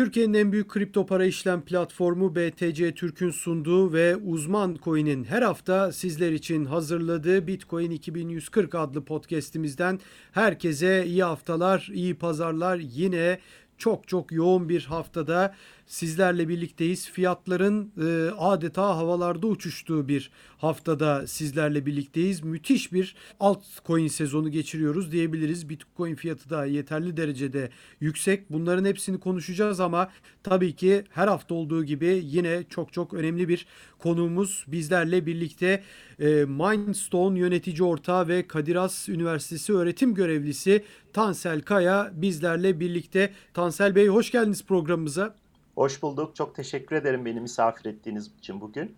Türkiye'nin en büyük kripto para işlem platformu BTC Türk'ün sunduğu ve uzman coin'in her hafta sizler için hazırladığı Bitcoin 2140 adlı podcast'imizden herkese iyi haftalar, iyi pazarlar. Yine çok çok yoğun bir haftada sizlerle birlikteyiz. Fiyatların e, adeta havalarda uçuştuğu bir haftada sizlerle birlikteyiz. Müthiş bir altcoin sezonu geçiriyoruz diyebiliriz. Bitcoin fiyatı da yeterli derecede yüksek. Bunların hepsini konuşacağız ama tabii ki her hafta olduğu gibi yine çok çok önemli bir konuğumuz bizlerle birlikte e, Mindstone yönetici ortağı ve Kadir Has Üniversitesi öğretim görevlisi Tansel Kaya bizlerle birlikte. Tansel Bey hoş geldiniz programımıza. Hoş bulduk. Çok teşekkür ederim beni misafir ettiğiniz için bugün.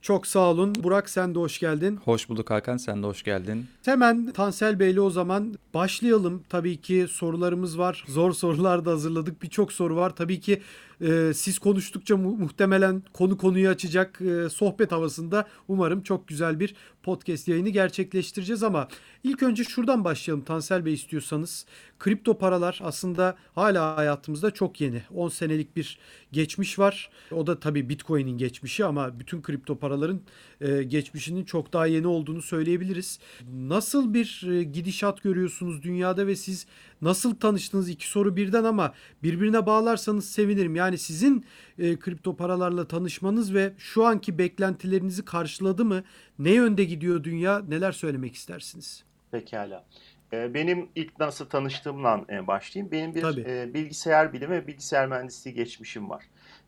Çok sağ olun. Burak sen de hoş geldin. Hoş bulduk Hakan sen de hoş geldin. Hemen Tansel Bey'le o zaman başlayalım. Tabii ki sorularımız var. Zor sorular da hazırladık. Birçok soru var. Tabii ki e, siz konuştukça mu- muhtemelen konu konuyu açacak e, sohbet havasında umarım çok güzel bir podcast yayını gerçekleştireceğiz ama ilk önce şuradan başlayalım Tansel Bey istiyorsanız. Kripto paralar aslında hala hayatımızda çok yeni. 10 senelik bir geçmiş var. O da tabii Bitcoin'in geçmişi ama bütün kripto paraların e, geçmişinin çok daha yeni olduğunu söyleyebiliriz. Nasıl bir e, gidişat görüyorsunuz dünyada ve siz nasıl tanıştınız? İki soru birden ama birbirine bağlarsanız sevinirim. Yani sizin e, kripto paralarla tanışmanız ve şu anki beklentilerinizi karşıladı mı? Ne yönde gidiyor dünya? Neler söylemek istersiniz? Pekala. Ee, Benim ilk nasıl tanıştığımla e, başlayayım. Benim bir Tabii. e, bilgisayar bilimi ve bilgisayar mühendisliği geçmişim var.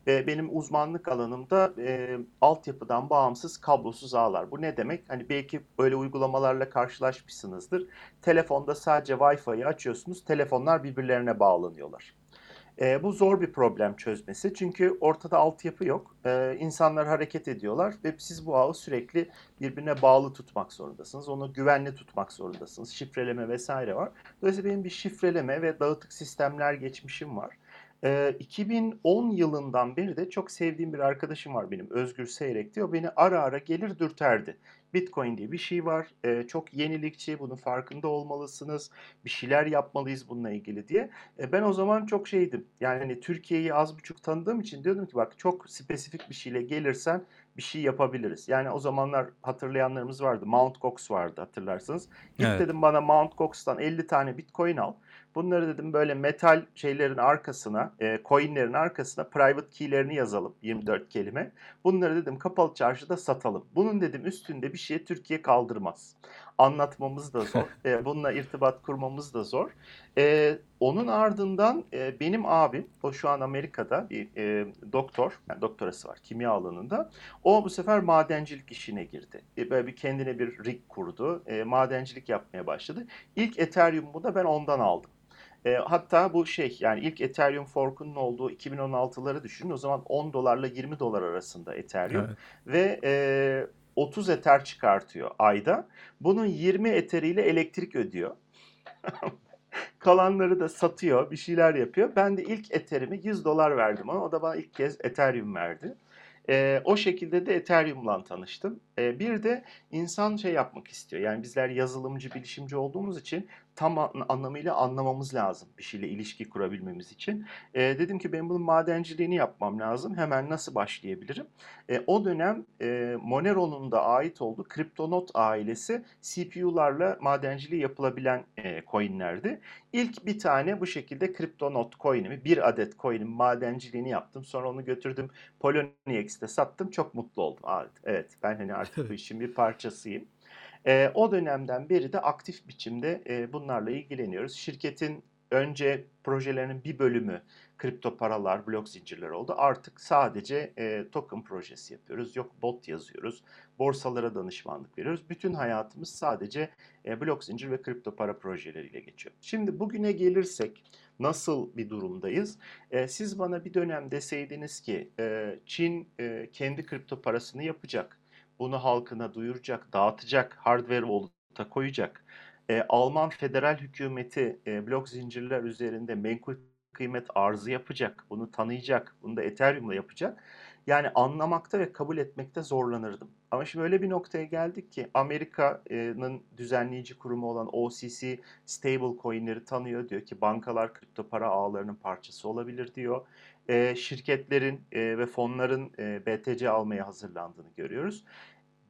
Ve benim uzmanlık alanımda e, altyapıdan bağımsız kablosuz ağlar. Bu ne demek? Hani belki böyle uygulamalarla karşılaşmışsınızdır. Telefonda sadece Wi-Fi'yi açıyorsunuz, telefonlar birbirlerine bağlanıyorlar. E, bu zor bir problem çözmesi çünkü ortada altyapı yok. E, insanlar hareket ediyorlar ve siz bu ağı sürekli birbirine bağlı tutmak zorundasınız. Onu güvenli tutmak zorundasınız. Şifreleme vesaire var. Dolayısıyla benim bir şifreleme ve dağıtık sistemler geçmişim var. E, 2010 yılından beri de çok sevdiğim bir arkadaşım var benim Özgür Seyrek diyor. Beni ara ara gelir dürterdi. Bitcoin diye bir şey var. E, çok yenilikçi, bunun farkında olmalısınız. Bir şeyler yapmalıyız bununla ilgili diye. E, ben o zaman çok şeydim. Yani hani Türkiye'yi az buçuk tanıdığım için diyordum ki bak çok spesifik bir şeyle gelirsen bir şey yapabiliriz. Yani o zamanlar hatırlayanlarımız vardı. Mt. Gox vardı hatırlarsanız. Git Evet. dedim bana Mt. Gox'tan 50 tane Bitcoin al. Bunları dedim böyle metal şeylerin arkasına, e, coinlerin arkasına private key'lerini yazalım 24 kelime. Bunları dedim kapalı çarşıda satalım. Bunun dedim üstünde bir şey Türkiye kaldırmaz. Anlatmamız da zor. e, bununla irtibat kurmamız da zor. E, onun ardından e, benim abim, o şu an Amerika'da bir e, doktor, yani doktorası var kimya alanında. O bu sefer madencilik işine girdi. E, böyle bir kendine bir rig kurdu. E, madencilik yapmaya başladı. İlk Ethereum'u da ben ondan aldım. E, hatta bu şey yani ilk Ethereum fork'unun olduğu 2016'ları düşünün. O zaman 10 dolarla 20 dolar arasında Ethereum Evet. ve e, 30 Ether çıkartıyor ayda. Bunun 20 Ether'iyle elektrik ödüyor. Kalanları da satıyor, bir şeyler yapıyor. Ben de ilk Ether'imi 100 dolar verdim ona. O da bana ilk kez Ethereum verdi. Ee, o şekilde de Ethereum'la tanıştım. Ee, bir de insan şey yapmak istiyor. Yani bizler yazılımcı, bilişimci olduğumuz için tam an- anlamıyla anlamamız lazım bir şeyle ilişki kurabilmemiz için. Ee, dedim ki ben bunun madenciliğini yapmam lazım. Hemen nasıl başlayabilirim? Ee, o dönem e, Monero'nun da ait olduğu Cryptonaut ailesi CPU'larla madenciliği yapılabilen e, coinlerdi. İlk bir tane bu şekilde Cryptonaut coin'imi, bir adet coin'in madenciliğini yaptım. Sonra onu götürdüm Poloniex sattım. Çok mutlu oldum. Evet ben hani artık bu işin bir parçasıyım. Ee, o dönemden beri de aktif biçimde e, bunlarla ilgileniyoruz. Şirketin önce projelerinin bir bölümü kripto paralar, blok zincirleri oldu. Artık sadece e, token projesi yapıyoruz. Yok bot yazıyoruz. Borsalara danışmanlık veriyoruz. Bütün hayatımız sadece e, blok zincir ve kripto para projeleriyle geçiyor. Şimdi bugüne gelirsek nasıl bir durumdayız? E, siz bana bir dönem deseydiniz ki e, Çin e, kendi kripto parasını yapacak. Bunu halkına duyuracak, dağıtacak, hardware wallet'a koyacak. E, Alman federal hükümeti e, blok zincirler üzerinde menkul kıymet arzı yapacak, bunu tanıyacak, bunu da Ethereum'la yapacak. Yani anlamakta ve kabul etmekte zorlanırdım. Ama şimdi öyle bir noktaya geldik ki Amerika'nın düzenleyici kurumu olan OCC stable coin'leri tanıyor. Diyor ki bankalar kripto para ağlarının parçası olabilir diyor. E, şirketlerin e, ve fonların e, BTC almaya hazırlandığını görüyoruz.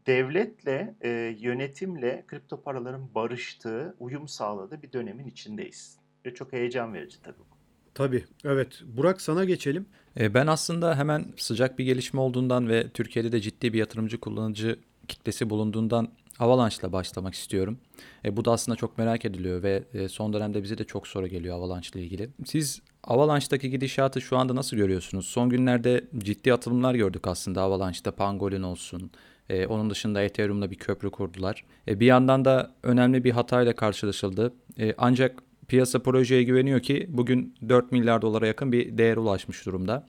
Devletle, e, yönetimle kripto paraların barıştığı, uyum sağladığı bir dönemin içindeyiz. Ve çok heyecan verici tabii bu. Tabii, evet. Burak sana geçelim. E, ben aslında hemen sıcak bir gelişme olduğundan ve Türkiye'de de ciddi bir yatırımcı kullanıcı kitlesi bulunduğundan Avalanche'la başlamak istiyorum. E, bu da aslında çok merak ediliyor ve e, son dönemde bize de çok soru geliyor Avalanche ile ilgili. Siz Avalanche'daki gidişatı şu anda nasıl görüyorsunuz? Son günlerde ciddi atılımlar gördük aslında Avalanche'da Pangolin olsun. E, onun dışında Ethereum'la bir köprü kurdular. E, bir yandan da önemli bir hatayla karşılaşıldı. E, ancak piyasa projeye güveniyor ki bugün 4 milyar dolara yakın bir değer ulaşmış durumda.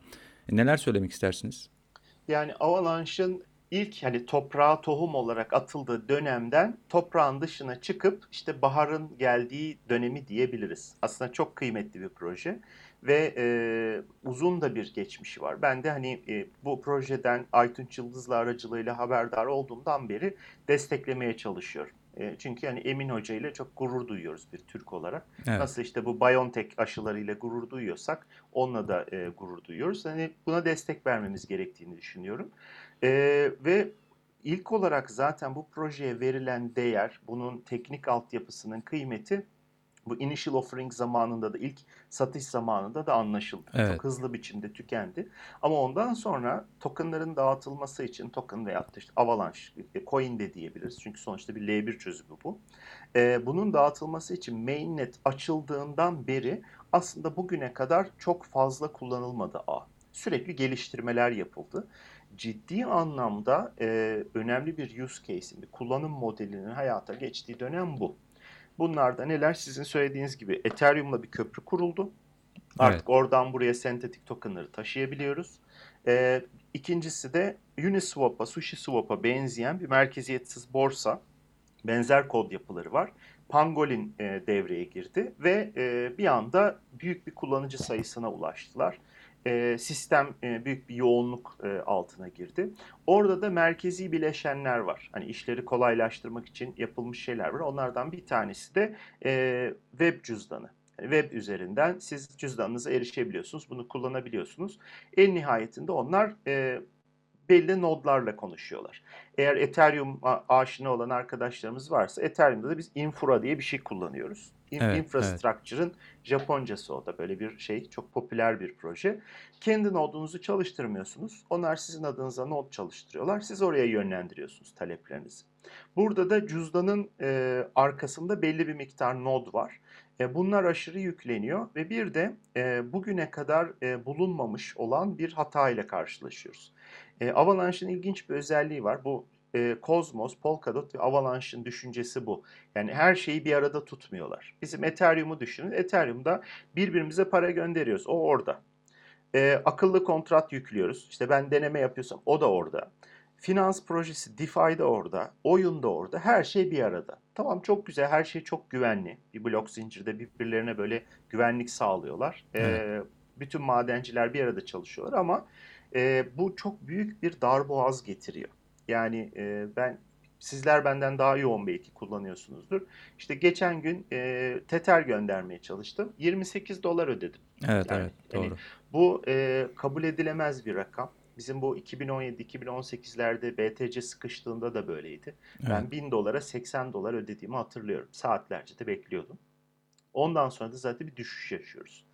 E, neler söylemek istersiniz? Yani Avalanche'ın ilk hani toprağa tohum olarak atıldığı dönemden toprağın dışına çıkıp işte baharın geldiği dönemi diyebiliriz. Aslında çok kıymetli bir proje ve e, uzun da bir geçmişi var. Ben de hani e, bu projeden Aytunç Yıldız'la aracılığıyla haberdar olduğumdan beri desteklemeye çalışıyorum. E, çünkü hani Emin Hoca ile çok gurur duyuyoruz bir Türk olarak. Evet. Nasıl işte bu BioNTech aşılarıyla gurur duyuyorsak onunla da e, gurur duyuyoruz. Hani buna destek vermemiz gerektiğini düşünüyorum. E, ve ilk olarak zaten bu projeye verilen değer, bunun teknik altyapısının kıymeti bu initial offering zamanında da ilk satış zamanında da anlaşıldı. Evet. Çok hızlı biçimde tükendi. Ama ondan sonra tokenların dağıtılması için token veya işte Avalanche, e, coin de diyebiliriz. Çünkü sonuçta bir L1 çözümü bu. Ee, bunun dağıtılması için mainnet açıldığından beri aslında bugüne kadar çok fazla kullanılmadı ağ. Sürekli geliştirmeler yapıldı ciddi anlamda e, önemli bir use case'in, bir kullanım modelinin hayata geçtiği dönem bu. Bunlarda neler? Sizin söylediğiniz gibi Ethereum'la bir köprü kuruldu. Artık evet. oradan buraya sentetik tokenları taşıyabiliyoruz. Ee, ikincisi de Uniswap'a, SushiSwap'a benzeyen bir merkeziyetsiz borsa. Benzer kod yapıları var. Pangolin e, devreye girdi ve e, bir anda büyük bir kullanıcı sayısına ulaştılar e, sistem e, büyük bir yoğunluk e, altına girdi. Orada da merkezi bileşenler var. Hani işleri kolaylaştırmak için yapılmış şeyler var. Onlardan bir tanesi de web cüzdanı. Yani web üzerinden siz cüzdanınıza erişebiliyorsunuz. Bunu kullanabiliyorsunuz. En nihayetinde onlar belli nodlarla konuşuyorlar. Eğer Ethereum aşina olan arkadaşlarımız varsa Ethereum'da da biz Infura diye bir şey kullanıyoruz. Evet, Infrastructure'ın evet. Japoncası o da böyle bir şey. Çok popüler bir proje. Kendi nodunuzu çalıştırmıyorsunuz. Onlar sizin adınıza node çalıştırıyorlar. Siz oraya yönlendiriyorsunuz taleplerinizi. Burada da cüzdanın e, arkasında belli bir miktar nod var. E, bunlar aşırı yükleniyor ve bir de e, bugüne kadar e, bulunmamış olan bir hata ile karşılaşıyoruz. E, Avalanche'ın ilginç bir özelliği var. Bu e, Cosmos, Polkadot ve Avalanche'ın düşüncesi bu. Yani her şeyi bir arada tutmuyorlar. Bizim Ethereum'u düşünün. Ethereum'da birbirimize para gönderiyoruz. O orada. E, akıllı kontrat yüklüyoruz. İşte ben deneme yapıyorsam o da orada. Finans projesi DeFi'de orada, oyun da orada, her şey bir arada. Tamam çok güzel, her şey çok güvenli. Bir blok zincirde birbirlerine böyle güvenlik sağlıyorlar. E, evet. Ee, bütün madenciler bir arada çalışıyorlar ama e, bu çok büyük bir darboğaz getiriyor. Yani e, ben sizler benden daha yoğun belki kullanıyorsunuzdur. İşte geçen gün e, Tether göndermeye çalıştım. 28 dolar ödedim. Evet yani, evet doğru. Yani bu e, kabul edilemez bir rakam. Bizim bu 2017-2018'lerde BTC sıkıştığında da böyleydi. Evet. Ben 1000 dolara 80 dolar ödediğimi hatırlıyorum. Saatlerce de bekliyordum. Ondan sonra da zaten bir düşüş yaşıyoruz.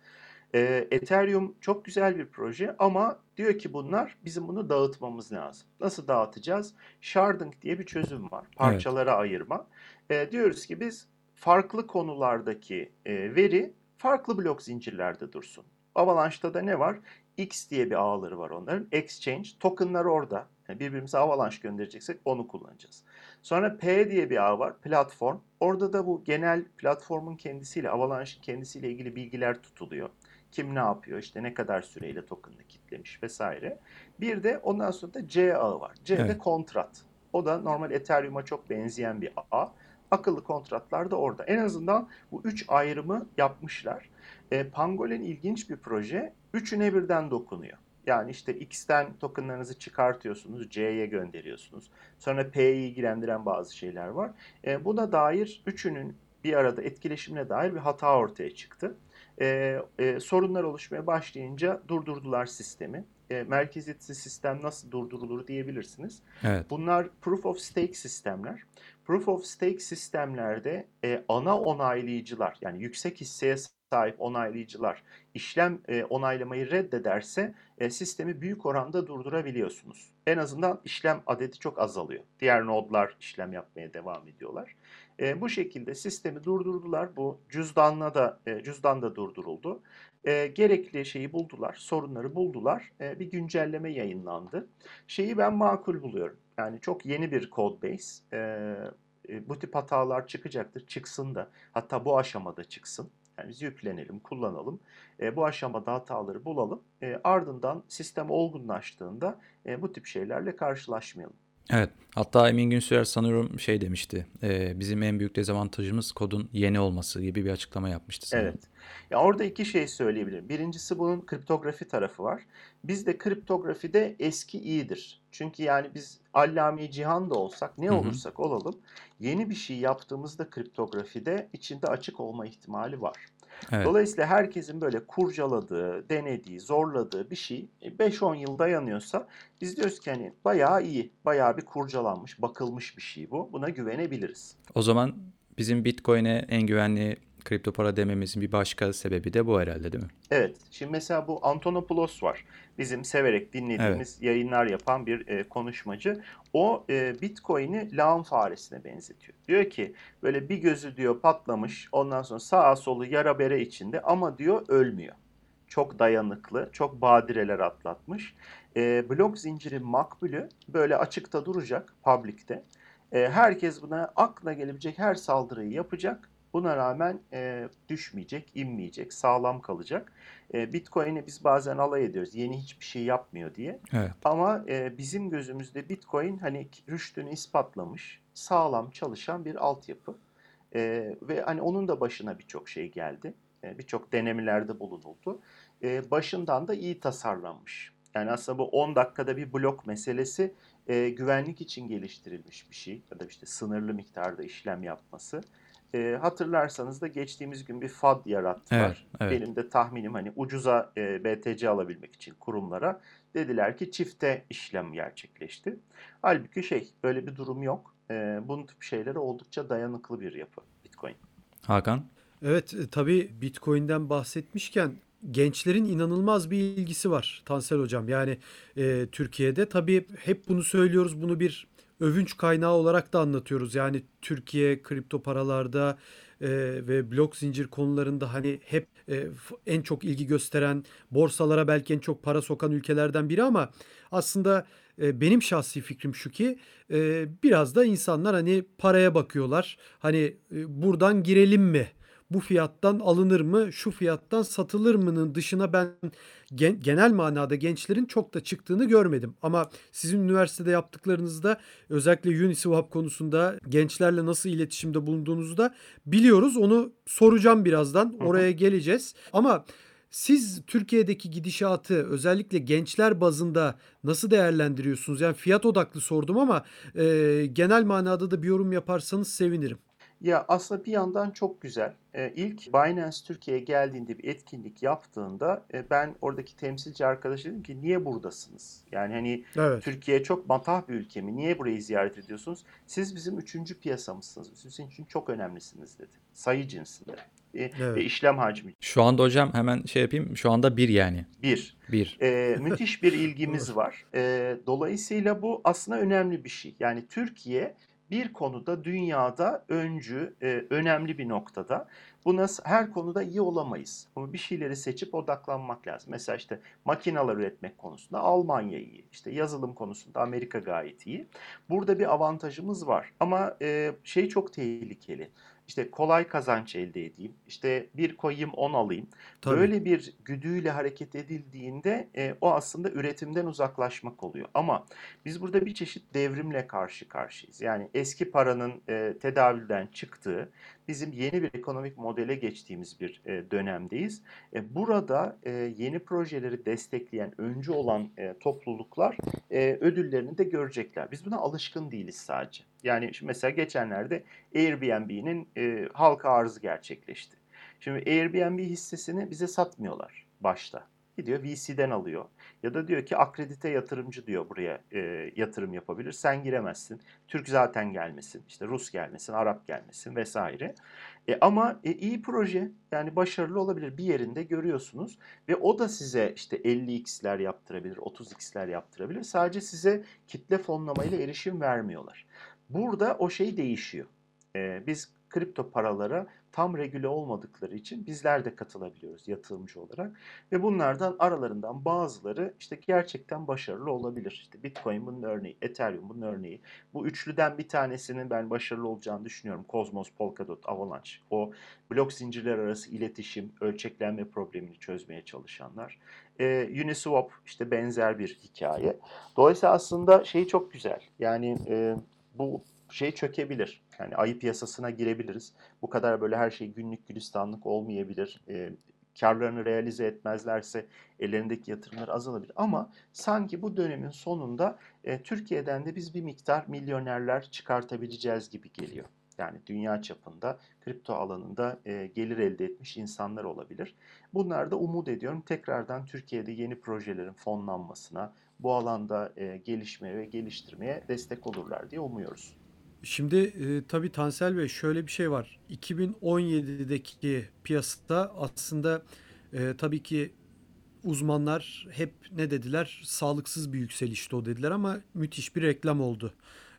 E, Ethereum çok güzel bir proje ama diyor ki bunlar bizim bunu dağıtmamız lazım. Nasıl dağıtacağız? Sharding diye bir çözüm var. Parçalara evet. ayırma. E, diyoruz ki biz farklı konulardaki e, veri farklı blok zincirlerde dursun. Avalanche'da da ne var? X diye bir ağları var onların. Exchange. Tokenlar orada. Yani birbirimize Avalanche göndereceksek onu kullanacağız. Sonra P diye bir ağ var. Platform. Orada da bu genel platformun kendisiyle, Avalanche'ın kendisiyle ilgili bilgiler tutuluyor. Kim ne yapıyor, işte ne kadar süreyle token'ını kitlemiş vesaire. Bir de ondan sonra da C ağı var. C evet. de kontrat. O da normal Ethereum'a çok benzeyen bir ağ. Akıllı kontratlar da orada. En azından bu üç ayrımı yapmışlar. E, Pangolin ilginç bir proje. Üçüne birden dokunuyor. Yani işte X'ten tokenlarınızı çıkartıyorsunuz, C'ye gönderiyorsunuz. Sonra P'yi ilgilendiren bazı şeyler var. E, buna dair üçünün bir arada etkileşimine dair bir hata ortaya çıktı. E, e, sorunlar oluşmaya başlayınca durdurdular sistemi. E, merkeziyetsiz sistem nasıl durdurulur diyebilirsiniz. Evet. Bunlar proof of stake sistemler. Proof of stake sistemlerde e, ana onaylayıcılar yani yüksek hisseye sahip onaylayıcılar işlem e, onaylamayı reddederse e, sistemi büyük oranda durdurabiliyorsunuz. En azından işlem adedi çok azalıyor. Diğer nodlar işlem yapmaya devam ediyorlar. E, bu şekilde sistemi durdurdular. Bu cüzdanla da e, cüzdan da durduruldu. E, gerekli şeyi buldular, sorunları buldular. E, bir güncelleme yayınlandı. Şeyi ben makul buluyorum. Yani çok yeni bir code base. E, bu tip hatalar çıkacaktır. Çıksın da hatta bu aşamada çıksın. Yani biz yüklenelim, kullanalım. E, bu aşamada hataları bulalım. E, ardından sistem olgunlaştığında e, bu tip şeylerle karşılaşmayalım. Evet. Hatta Emin Günsürer sanıyorum şey demişti. e, bizim en büyük dezavantajımız kodun yeni olması gibi bir açıklama yapmıştı sanırım. Evet. Ya orada iki şey söyleyebilirim. Birincisi bunun kriptografi tarafı var. Bizde kriptografide eski iyidir. Çünkü yani biz allame cihan da olsak ne olursak olalım yeni bir şey yaptığımızda kriptografide içinde açık olma ihtimali var. Evet. Dolayısıyla herkesin böyle kurcaladığı, denediği, zorladığı bir şey e, 5-10 yıl dayanıyorsa biz diyoruz ki hani bayağı iyi, bayağı bir kurcalanmış, bakılmış bir şey bu. Buna güvenebiliriz. O zaman bizim Bitcoin'e en güvenli kripto para dememizin bir başka sebebi de bu herhalde değil mi? Evet. Şimdi mesela bu Antonopoulos var. Bizim severek dinlediğimiz yayınlar yapan bir e, konuşmacı. O e, Bitcoin'i lağım faresine benzetiyor. Diyor ki böyle bir gözü diyor patlamış. Ondan sonra sağa solu yara bere içinde ama diyor ölmüyor. Çok dayanıklı, çok badireler atlatmış. E, blok zinciri makbulü böyle açıkta duracak public'te. E, herkes buna aklına gelebilecek her saldırıyı yapacak. Buna rağmen e, düşmeyecek, inmeyecek, sağlam kalacak. E, Bitcoin'i biz bazen alay ediyoruz. Yeni hiçbir şey yapmıyor diye. Evet. Ama e, bizim gözümüzde Bitcoin hani rüştünü ispatlamış, sağlam çalışan bir altyapı. E, ve hani onun da başına birçok şey geldi. E, birçok denemelerde bulunuldu. E, başından da iyi tasarlanmış. Yani aslında bu 10 dakikada bir blok meselesi e, güvenlik için geliştirilmiş bir şey. Ya da işte sınırlı miktarda işlem yapması. E, hatırlarsanız da geçtiğimiz gün bir FAD yarattılar. Evet, evet. Benim de tahminim hani ucuza e, BTC alabilmek için kurumlara dediler ki çifte işlem gerçekleşti. Halbuki şey böyle bir durum yok. E, bunun tip şeylere oldukça dayanıklı bir yapı Bitcoin. Hakan? Evet e, tabii Bitcoin'den bahsetmişken gençlerin inanılmaz bir ilgisi var Tansel Hocam. Yani e, Türkiye'de tabii hep bunu söylüyoruz. Bunu bir övünç kaynağı olarak da anlatıyoruz. Yani Türkiye kripto paralarda e, ve blok zincir konularında hani hep e, en çok ilgi gösteren borsalara belki en çok para sokan ülkelerden biri ama aslında e, benim şahsi fikrim şu ki e, biraz da insanlar hani paraya bakıyorlar. Hani e, buradan girelim mi? Bu fiyattan alınır mı? Şu fiyattan satılır mı'nın dışına ben gen- genel manada gençlerin çok da çıktığını görmedim. Ama sizin üniversitede yaptıklarınızda özellikle Uniswap konusunda gençlerle nasıl iletişimde bulunduğunuzu da biliyoruz. Onu soracağım birazdan. Oraya geleceğiz. Ama siz Türkiye'deki gidişatı özellikle gençler bazında nasıl değerlendiriyorsunuz? Yani fiyat odaklı sordum ama e, genel manada da bir yorum yaparsanız sevinirim. Ya aslında bir yandan çok güzel. Ee, ilk Binance Türkiye'ye geldiğinde bir etkinlik yaptığında e, ben oradaki temsilci arkadaşa dedim ki niye buradasınız? Yani hani Evet. Türkiye çok matah bir ülke mi? Niye burayı ziyaret ediyorsunuz? Siz bizim üçüncü piyasamızsınız. Sizin için çok önemlisiniz dedi. Sayı cinsinde. E, Evet. Ve işlem hacmi. Şu anda hocam hemen şey yapayım. Şu anda bir yani. Bir. Bir. E, müthiş bir ilgimiz var. E, dolayısıyla bu aslında önemli bir şey. Yani Türkiye bir konuda dünyada öncü, e, önemli bir noktada. Buna her konuda iyi olamayız. Ama bir şeyleri seçip odaklanmak lazım. Mesela işte makineler üretmek konusunda Almanya iyi. İşte yazılım konusunda Amerika gayet iyi. Burada bir avantajımız var. Ama e, şey çok tehlikeli. İşte kolay kazanç elde edeyim, işte bir koyayım 10 alayım. Tabii. Böyle bir güdüyle hareket edildiğinde e, o aslında üretimden uzaklaşmak oluyor. Ama biz burada bir çeşit devrimle karşı karşıyayız. Yani eski paranın e, tedavülden çıktığı, bizim yeni bir ekonomik modele geçtiğimiz bir e, dönemdeyiz. E, burada e, yeni projeleri destekleyen, öncü olan e, topluluklar e, ödüllerini de görecekler. Biz buna alışkın değiliz sadece. Yani mesela geçenlerde Airbnb'nin e, halka arzı gerçekleşti. Şimdi Airbnb hissesini bize satmıyorlar başta. Gidiyor VC'den alıyor. Ya da diyor ki akredite yatırımcı diyor buraya e, yatırım yapabilir. Sen giremezsin. Türk zaten gelmesin. işte Rus gelmesin, Arap gelmesin vesaire. E, ama e, iyi proje yani başarılı olabilir. Bir yerinde görüyorsunuz ve o da size işte 50x'ler yaptırabilir, 30x'ler yaptırabilir. Sadece size kitle fonlamayla erişim vermiyorlar. Burada o şey değişiyor. E, biz kripto paralara tam regüle olmadıkları için bizler de katılabiliyoruz yatırımcı olarak. Ve bunlardan aralarından bazıları işte gerçekten başarılı olabilir. İşte Bitcoin bunun örneği, Ethereum bunun örneği. Bu üçlüden bir tanesinin ben başarılı olacağını düşünüyorum. Cosmos, Polkadot, Avalanche. O blok zincirler arası iletişim, ölçeklenme problemini çözmeye çalışanlar. Ee, Uniswap işte benzer bir hikaye. Dolayısıyla aslında şey çok güzel. Yani e, bu şey çökebilir. Yani ayı piyasasına girebiliriz. Bu kadar böyle her şey günlük gülistanlık olmayabilir. E, karlarını realize etmezlerse ellerindeki yatırımlar azalabilir. Ama sanki bu dönemin sonunda e, Türkiye'den de biz bir miktar milyonerler çıkartabileceğiz gibi geliyor. Yani dünya çapında kripto alanında e, gelir elde etmiş insanlar olabilir. Bunlar da umut ediyorum tekrardan Türkiye'de yeni projelerin fonlanmasına, bu alanda e, gelişmeye ve geliştirmeye destek olurlar diye umuyoruz. Şimdi e, tabii Tansel Bey şöyle bir şey var. 2017'deki piyasada aslında e, tabii ki uzmanlar hep ne dediler? Sağlıksız bir yükselişti o dediler ama müthiş bir reklam oldu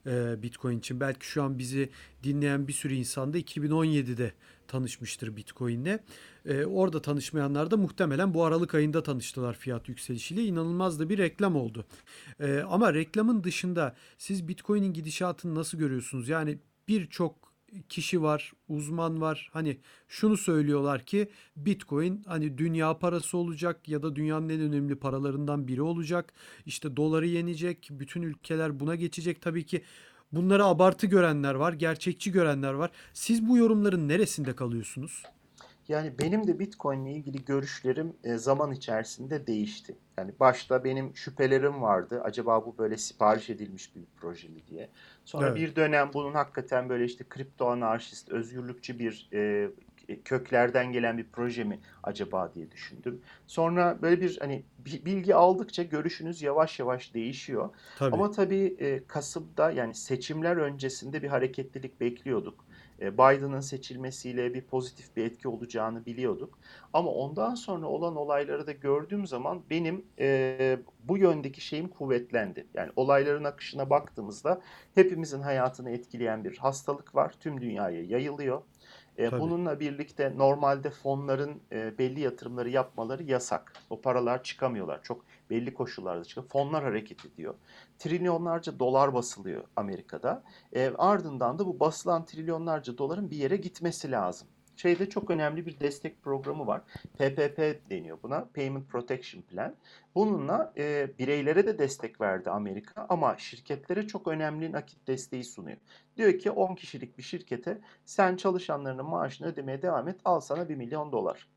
e, Bitcoin için. Belki şu an bizi dinleyen bir sürü insan da 2017'de tanışmıştır Bitcoin'le. E, orada tanışmayanlar da muhtemelen bu Aralık ayında tanıştılar fiyat yükselişiyle. İnanılmaz da bir reklam oldu. E, ama reklamın dışında siz Bitcoin'in gidişatını nasıl görüyorsunuz? Yani birçok kişi var, uzman var. Hani şunu söylüyorlar ki Bitcoin hani dünya parası olacak ya da dünyanın en önemli paralarından biri olacak. İşte doları yenecek, bütün ülkeler buna geçecek. Tabii ki bunları abartı görenler var, gerçekçi görenler var. Siz bu yorumların neresinde kalıyorsunuz? Yani benim de Bitcoin ile ilgili görüşlerim e, zaman içerisinde değişti. Yani başta benim şüphelerim vardı. Acaba bu böyle sipariş edilmiş bir proje mi diye. Sonra Evet. bir dönem bunun hakikaten böyle işte kripto anarşist, özgürlükçü bir e, köklerden gelen bir proje mi acaba diye düşündüm. Sonra böyle bir hani bi- bilgi aldıkça görüşünüz yavaş yavaş değişiyor. Tabii. Ama tabii e, Kasım'da yani seçimler öncesinde bir hareketlilik bekliyorduk. E, Biden'ın seçilmesiyle bir pozitif bir etki olacağını biliyorduk. Ama ondan sonra olan olayları da gördüğüm zaman benim e, bu yöndeki şeyim kuvvetlendi. Yani olayların akışına baktığımızda hepimizin hayatını etkileyen bir hastalık var. Tüm dünyaya yayılıyor. E, Tabii. bununla birlikte normalde fonların e, belli yatırımları yapmaları yasak. O paralar çıkamıyorlar. Çok belli koşullarda çıkıyor. Fonlar hareket ediyor. Trilyonlarca dolar basılıyor Amerika'da. E, ardından da bu basılan trilyonlarca doların bir yere gitmesi lazım. Şeyde çok önemli bir destek programı var. PPP deniyor buna. Payment Protection Plan. Bununla e, bireylere de destek verdi Amerika ama şirketlere çok önemli nakit desteği sunuyor. Diyor ki 10 kişilik bir şirkete sen çalışanlarının maaşını ödemeye devam et al sana 1 milyon dolar.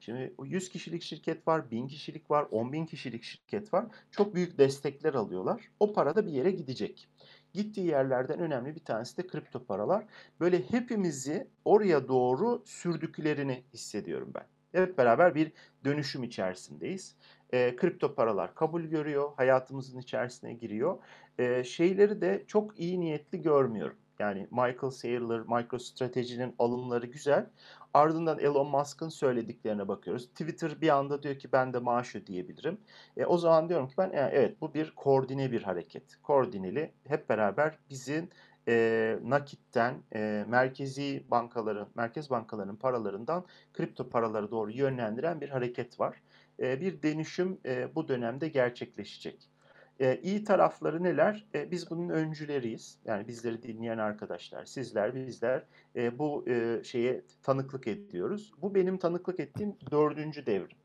Şimdi 100 kişilik şirket var, 1000 kişilik var, 10 bin kişilik şirket var. Çok büyük destekler alıyorlar. O para da bir yere gidecek. Gittiği yerlerden önemli bir tanesi de kripto paralar. Böyle hepimizi oraya doğru sürdüklerini hissediyorum ben. Hep beraber bir dönüşüm içerisindeyiz. E, kripto paralar kabul görüyor, hayatımızın içerisine giriyor. E, şeyleri de çok iyi niyetli görmüyorum. Yani Michael Saylor, MicroStrategy'nin alımları güzel. Ardından Elon Musk'ın söylediklerine bakıyoruz. Twitter bir anda diyor ki ben de maaş ödeyebilirim. E, o zaman diyorum ki ben e, evet bu bir koordine bir hareket. Koordineli hep beraber bizim e, nakitten e, merkezi bankaların, merkez bankalarının paralarından kripto paralara doğru yönlendiren bir hareket var. E, bir dönüşüm e, bu dönemde gerçekleşecek. E, iyi tarafları neler? E, biz bunun öncüleriyiz. Yani bizleri dinleyen arkadaşlar, sizler, bizler e, bu e, şeye tanıklık ediyoruz. Bu benim tanıklık ettiğim dördüncü devrim.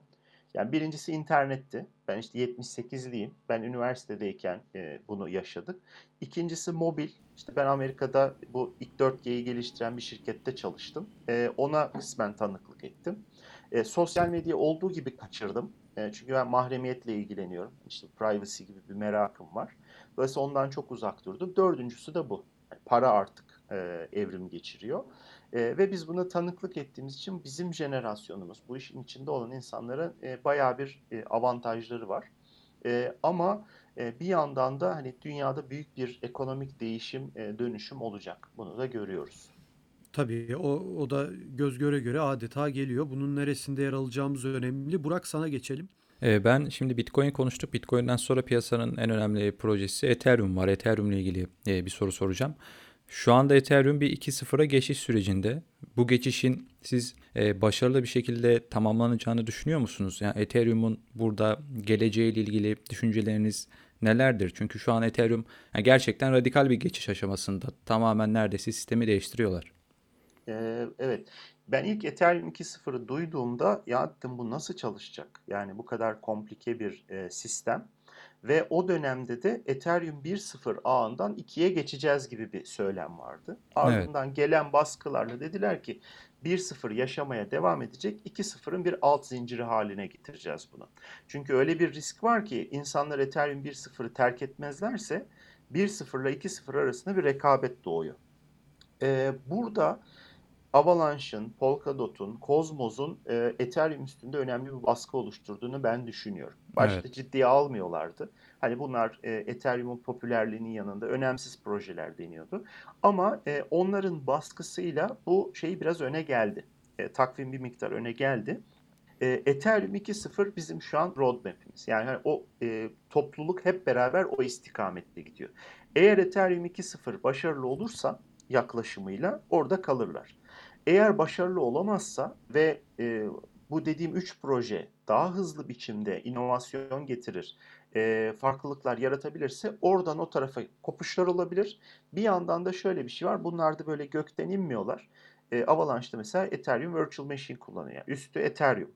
Yani birincisi internetti. Ben işte 78'liyim. Ben üniversitedeyken e, bunu yaşadık. İkincisi mobil. İşte ben Amerika'da bu ilk 4G'yi geliştiren bir şirkette çalıştım. E, ona kısmen tanıklık ettim. E, sosyal medya olduğu gibi kaçırdım. E, çünkü ben mahremiyetle ilgileniyorum. İşte privacy gibi bir merakım var. Dolayısıyla ondan çok uzak durdum. Dördüncüsü de bu. Yani para artık e, evrim geçiriyor. E, ve biz buna tanıklık ettiğimiz için bizim jenerasyonumuz, bu işin içinde olan insanlara e, bayağı bir e, avantajları var. E, ama e, bir yandan da hani dünyada büyük bir ekonomik değişim, e, dönüşüm olacak. Bunu da görüyoruz. Tabii o, o da göz göre göre adeta geliyor. Bunun neresinde yer alacağımız önemli. Burak sana geçelim. Ee, ben şimdi Bitcoin konuştuk. Bitcoin'den sonra piyasanın en önemli projesi Ethereum var. Ethereum ile ilgili e, bir soru soracağım. Şu anda Ethereum bir 2.0'a geçiş sürecinde. Bu geçişin siz e, başarılı bir şekilde tamamlanacağını düşünüyor musunuz? Yani Ethereum'un burada geleceğiyle ilgili düşünceleriniz nelerdir? Çünkü şu an Ethereum gerçekten radikal bir geçiş aşamasında. Tamamen neredeyse sistemi değiştiriyorlar. Ee, evet. Ben ilk Ethereum 2.0'ı duyduğumda ya dedim bu nasıl çalışacak? Yani bu kadar komplike bir e, sistem. Ve o dönemde de Ethereum 1.0 ağından 2'ye geçeceğiz gibi bir söylem vardı. Ardından evet. gelen baskılarla dediler ki 1.0 yaşamaya devam edecek, 2.0'ın bir alt zinciri haline getireceğiz bunu. Çünkü öyle bir risk var ki insanlar Ethereum 1.0'ı terk etmezlerse 1.0 ile 2.0 arasında bir rekabet doğuyor. Ee, burada Avalanche'ın, Polkadot'un, Cosmos'un e, Ethereum üstünde önemli bir baskı oluşturduğunu ben düşünüyorum. Başta evet. ciddiye almıyorlardı. Hani bunlar e, Ethereum'un popülerliğinin yanında önemsiz projeler deniyordu. Ama e, onların baskısıyla bu şey biraz öne geldi. E, takvim bir miktar öne geldi. E, Ethereum 2.0 bizim şu an roadmap'imiz. Yani hani o e, topluluk hep beraber o istikamette gidiyor. Eğer Ethereum 2.0 başarılı olursa yaklaşımıyla orada kalırlar. Eğer başarılı olamazsa ve e, bu dediğim üç proje daha hızlı biçimde inovasyon getirir, e, farklılıklar yaratabilirse oradan o tarafa kopuşlar olabilir. Bir yandan da şöyle bir şey var. Bunlar da böyle gökten inmiyorlar. E, Avalanche'da mesela Ethereum Virtual Machine kullanıyor. Üstü Ethereum.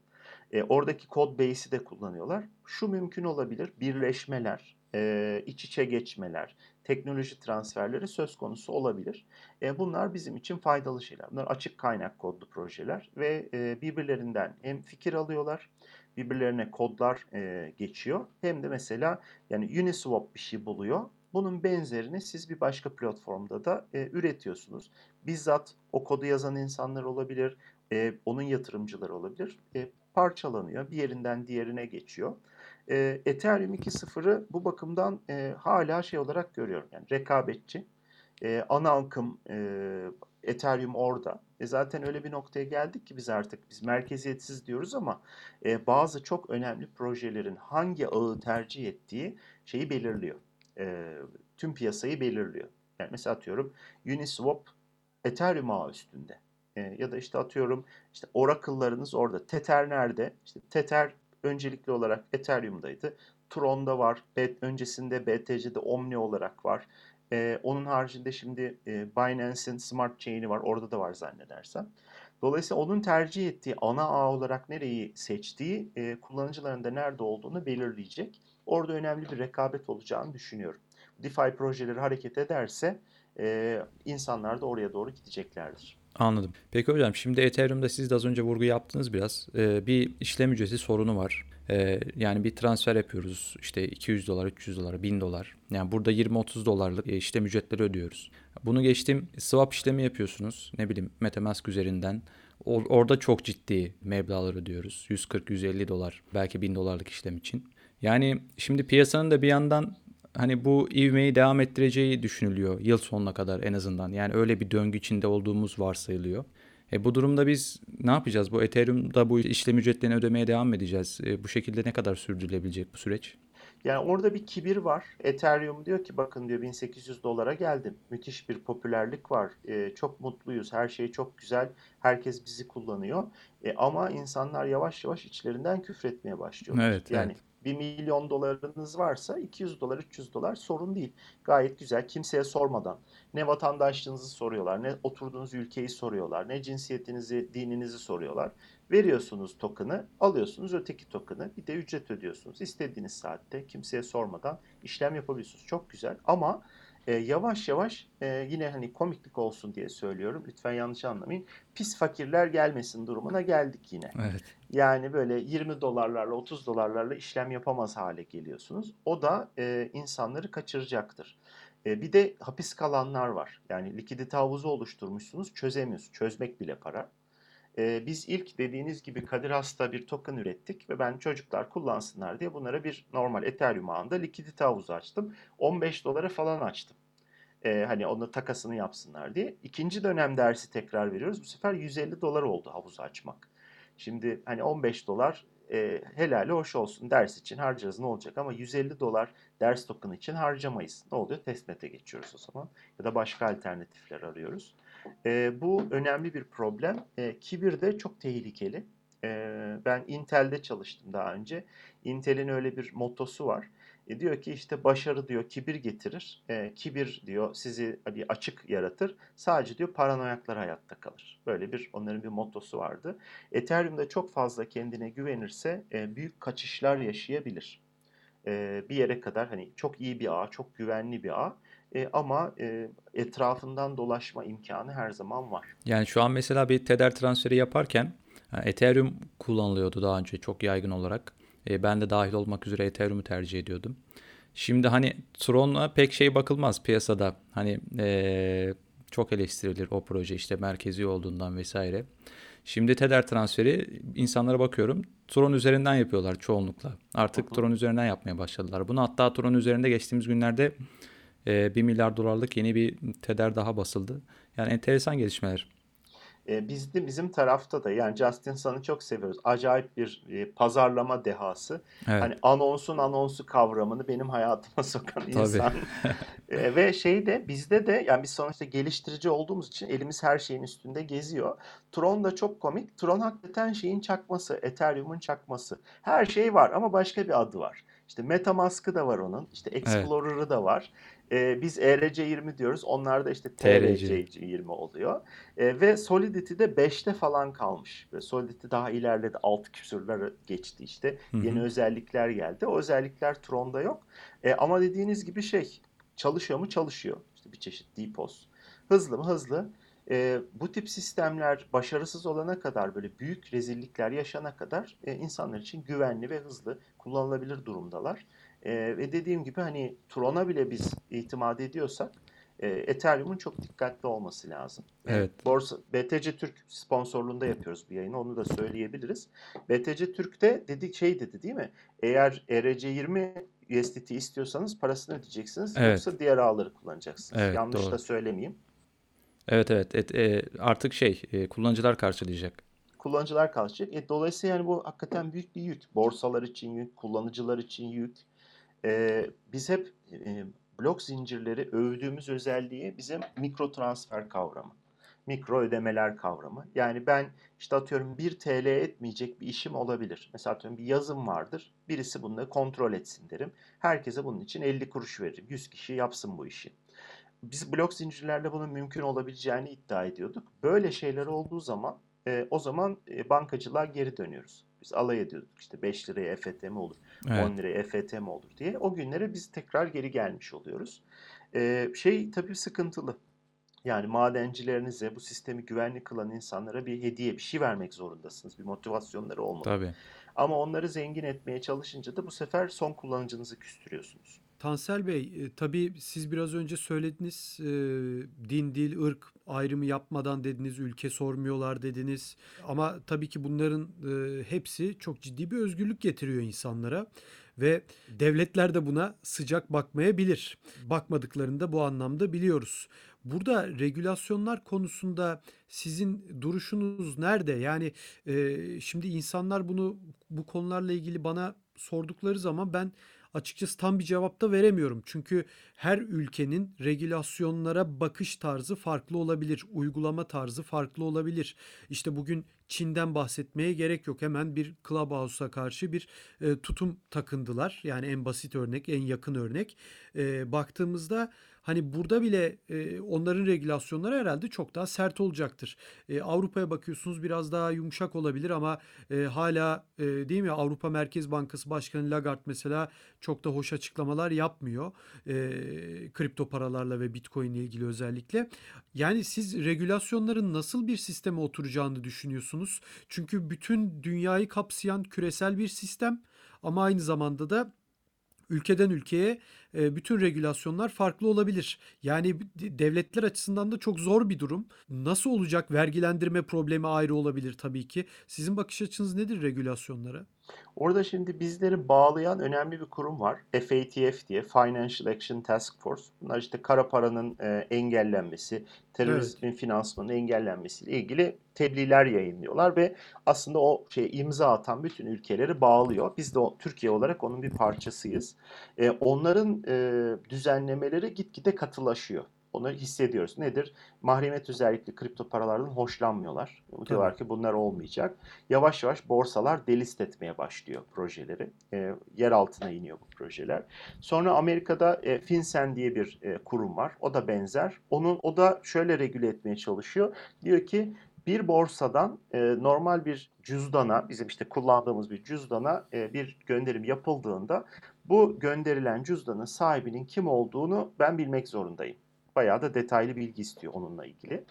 E, oradaki kod base'i de kullanıyorlar. Şu mümkün olabilir. Birleşmeler, e, iç içe geçmeler, teknoloji transferleri söz konusu olabilir. E, bunlar bizim için faydalı şeyler. Bunlar açık kaynak kodlu projeler ve e, birbirlerinden hem fikir alıyorlar, birbirlerine kodlar e, geçiyor. Hem de mesela yani Uniswap bir şey buluyor. Bunun benzerini siz bir başka platformda da e, üretiyorsunuz. Bizzat o kodu yazan insanlar olabilir, e, onun yatırımcıları olabilir. E, parçalanıyor, bir yerinden diğerine geçiyor. E, Ethereum 2.0'ı bu bakımdan e, hala şey olarak görüyorum. Yani rekabetçi. E, ana akım e, Ethereum orada. E zaten öyle bir noktaya geldik ki biz artık biz merkeziyetsiz diyoruz ama e, bazı çok önemli projelerin hangi ağı tercih ettiği şeyi belirliyor. E, tüm piyasayı belirliyor. Yani mesela atıyorum Uniswap Ethereum ağı üstünde. E, ya da işte atıyorum işte Oracle'larınız orada. Tether nerede? İşte Tether öncelikli olarak Ethereum'daydı. Tron'da var. öncesinde BTC'de Omni olarak var. Ee, onun haricinde şimdi e, Binance'in Smart Chain'i var. Orada da var zannedersem. Dolayısıyla onun tercih ettiği ana ağ olarak nereyi seçtiği e, kullanıcıların da nerede olduğunu belirleyecek. Orada önemli bir rekabet olacağını düşünüyorum. DeFi projeleri hareket ederse e, insanlar da oraya doğru gideceklerdir. Anladım. Peki hocam şimdi Ethereum'da siz de az önce vurgu yaptınız biraz. Ee, bir işlem ücreti sorunu var. Ee, yani bir transfer yapıyoruz işte 200 dolar, 300 dolar, 1000 dolar. Yani burada 20-30 dolarlık e, işlem ücretleri ödüyoruz. Bunu geçtim swap işlemi yapıyorsunuz. Ne bileyim Metamask üzerinden. Or- orada çok ciddi meblağlar ödüyoruz. 140-150 dolar belki 1000 dolarlık işlem için. Yani şimdi piyasanın da bir yandan hani bu ivmeyi devam ettireceği düşünülüyor yıl sonuna kadar en azından. Yani öyle bir döngü içinde olduğumuz varsayılıyor. E bu durumda biz ne yapacağız? Bu Ethereum'da bu işlem ücretlerini ödemeye devam edeceğiz. E bu şekilde ne kadar sürdürülebilecek bu süreç? Yani orada bir kibir var. Ethereum diyor ki bakın diyor 1800 dolara geldim. Müthiş bir popülerlik var. E, çok mutluyuz. Her şey çok güzel. Herkes bizi kullanıyor. E, ama insanlar yavaş yavaş içlerinden küfretmeye başlıyor. Evet, yani evet 1 milyon dolarınız varsa 200 dolar, 300 dolar sorun değil. Gayet güzel. Kimseye sormadan. Ne vatandaşlığınızı soruyorlar, ne oturduğunuz ülkeyi soruyorlar, ne cinsiyetinizi, dininizi soruyorlar. Veriyorsunuz token'ı, alıyorsunuz öteki token'ı. Bir de ücret ödüyorsunuz. İstediğiniz saatte kimseye sormadan işlem yapabiliyorsunuz. Çok güzel ama e, yavaş yavaş e, yine hani komiklik olsun diye söylüyorum. Lütfen yanlış anlamayın. Pis fakirler gelmesin durumuna geldik yine. Evet. Yani böyle 20 dolarlarla 30 dolarlarla işlem yapamaz hale geliyorsunuz. O da e, insanları kaçıracaktır. E, bir de hapis kalanlar var. Yani likidite havuzu oluşturmuşsunuz çözemiyorsunuz. Çözmek bile para. E, biz ilk dediğiniz gibi Kadir Has'ta bir token ürettik ve ben çocuklar kullansınlar diye bunlara bir normal Ethereum ağında likidite havuzu açtım. 15 dolara falan açtım. E, hani onu takasını yapsınlar diye. İkinci dönem dersi tekrar veriyoruz. Bu sefer 150 dolar oldu havuzu açmak. Şimdi hani 15 dolar e, helali hoş olsun ders için harcarız ne olacak ama 150 dolar ders token için harcamayız. Ne oluyor? Testnet'e geçiyoruz o zaman ya da başka alternatifler arıyoruz. E, bu önemli bir problem. E, kibir de çok tehlikeli. E, ben Intel'de çalıştım daha önce. Intel'in öyle bir mottosu var. E, diyor ki işte başarı diyor kibir getirir. E, kibir diyor sizi bir açık yaratır. Sadece diyor paranoyaklar hayatta kalır. Böyle bir onların bir mottosu vardı. Ethereum'da çok fazla kendine güvenirse e, büyük kaçışlar yaşayabilir. E, bir yere kadar hani çok iyi bir ağ, çok güvenli bir ağ. E, ama e, etrafından dolaşma imkanı her zaman var. Yani şu an mesela bir Tether transferi yaparken Ethereum kullanılıyordu daha önce çok yaygın olarak. E, ben de dahil olmak üzere Ethereum'u tercih ediyordum. Şimdi hani Tron'a pek şey bakılmaz piyasada. Hani e, çok eleştirilir o proje işte merkezi olduğundan vesaire. Şimdi Tether transferi insanlara bakıyorum Tron üzerinden yapıyorlar çoğunlukla. Artık Tron üzerinden yapmaya başladılar. Bunu hatta Tron üzerinde geçtiğimiz günlerde e, 1 milyar dolarlık yeni bir Tether daha basıldı. Yani enteresan gelişmeler. E, biz de bizim tarafta da yani Justin Sun'ı çok seviyoruz. Acayip bir e, pazarlama dehası. Evet. Hani anonsun anonsu kavramını benim hayatıma sokan insan. e, ve şey de bizde de yani biz sonuçta geliştirici olduğumuz için elimiz her şeyin üstünde geziyor. Tron da çok komik. Tron hakikaten şeyin çakması, Ethereum'un çakması. Her şey var ama başka bir adı var. İşte MetaMask'ı da var onun. İşte Explorer'ı evet. da var. Ee, biz ERC20 diyoruz. Onlar da işte TRC20 oluyor. Ee, ve Solidity de 5'te falan kalmış. Ve Solidity daha ilerledi. 6 küsurları geçti işte. Hı-hı. Yeni özellikler geldi. O özellikler Tron'da yok. Ee, ama dediğiniz gibi şey çalışıyor mu? Çalışıyor. İşte bir çeşit DPoS. Hızlı mı? Hızlı. E, bu tip sistemler başarısız olana kadar böyle büyük rezillikler yaşana kadar e, insanlar için güvenli ve hızlı kullanılabilir durumdalar. E, ve dediğim gibi hani Tron'a bile biz itimat ediyorsak e, Ethereum'un çok dikkatli olması lazım. Evet. Borsa BTC Türk sponsorluğunda yapıyoruz bu yayını. Onu da söyleyebiliriz. BTC Türk'te dedik şey dedi değil mi? Eğer ERC20 USDT istiyorsanız parasını ödeyeceksiniz. Evet. Yoksa diğer ağları kullanacaksınız. Evet, Yanlış doğru. da söylemeyeyim. Evet evet et, e, artık şey e, kullanıcılar karşılayacak. Kullanıcılar karşılayacak. E, dolayısıyla yani bu hakikaten büyük bir yük. Borsalar için yük, kullanıcılar için yük. E, biz hep e, blok zincirleri övdüğümüz özelliği bize mikro transfer kavramı. Mikro ödemeler kavramı. Yani ben işte atıyorum 1 TL etmeyecek bir işim olabilir. Mesela atıyorum bir yazım vardır. Birisi bunu kontrol etsin derim. Herkese bunun için 50 kuruş veririm. 100 kişi yapsın bu işi biz blok zincirlerle bunun mümkün olabileceğini iddia ediyorduk. Böyle şeyler olduğu zaman e, o zaman e, bankacılığa geri dönüyoruz. Biz alay ediyorduk işte 5 liraya EFT mi olur, evet. 10 liraya EFT mi olur diye. O günlere biz tekrar geri gelmiş oluyoruz. E, şey tabii sıkıntılı. Yani madencilerinize bu sistemi güvenli kılan insanlara bir hediye, bir şey vermek zorundasınız. Bir motivasyonları olmalı. Tabii. Ama onları zengin etmeye çalışınca da bu sefer son kullanıcınızı küstürüyorsunuz. Tansel Bey, e, tabii siz biraz önce söylediniz e, din, dil, ırk ayrımı yapmadan dediniz, ülke sormuyorlar dediniz. Ama tabii ki bunların e, hepsi çok ciddi bir özgürlük getiriyor insanlara ve devletler de buna sıcak bakmayabilir. Bakmadıklarını da bu anlamda biliyoruz. Burada regülasyonlar konusunda sizin duruşunuz nerede? Yani e, şimdi insanlar bunu bu konularla ilgili bana sordukları zaman ben açıkçası tam bir cevap da veremiyorum. Çünkü her ülkenin regülasyonlara bakış tarzı farklı olabilir, uygulama tarzı farklı olabilir. İşte bugün Çin'den bahsetmeye gerek yok. Hemen bir Clubhouse'a karşı bir e, tutum takındılar. Yani en basit örnek, en yakın örnek. E, baktığımızda hani burada bile e, onların regülasyonları herhalde çok daha sert olacaktır. E, Avrupa'ya bakıyorsunuz biraz daha yumuşak olabilir ama e, hala e, değil mi Avrupa Merkez Bankası Başkanı Lagarde mesela çok da hoş açıklamalar yapmıyor. E, kripto paralarla ve Bitcoin ile ilgili özellikle. Yani siz regülasyonların nasıl bir sisteme oturacağını düşünüyorsunuz? Çünkü bütün dünyayı kapsayan küresel bir sistem ama aynı zamanda da ülkeden ülkeye bütün regülasyonlar farklı olabilir. Yani devletler açısından da çok zor bir durum. Nasıl olacak? Vergilendirme problemi ayrı olabilir tabii ki. Sizin bakış açınız nedir regülasyonlara? Orada şimdi bizleri bağlayan önemli bir kurum var. FATF diye Financial Action Task Force. Bunlar işte kara paranın e, engellenmesi, terörizmin evet. finansmanının engellenmesiyle ilgili tebliğler yayınlıyorlar ve aslında o şey imza atan bütün ülkeleri bağlıyor. Biz de o, Türkiye olarak onun bir parçasıyız. E, onların e, düzenlemeleri gitgide katılaşıyor. Onu hissediyoruz. Nedir? Mahremiyet özellikle kripto paralardan hoşlanmıyorlar. Tabii. Diyorlar ki bunlar olmayacak. Yavaş yavaş borsalar delist etmeye başlıyor projeleri. E, yer altına iniyor bu projeler. Sonra Amerika'da e, FinCEN diye bir e, kurum var. O da benzer. Onun o da şöyle regüle etmeye çalışıyor. Diyor ki bir borsadan e, normal bir cüzdana, bizim işte kullandığımız bir cüzdana e, bir gönderim yapıldığında bu gönderilen cüzdanın sahibinin kim olduğunu ben bilmek zorundayım bayağı da detaylı bilgi istiyor onunla ilgili.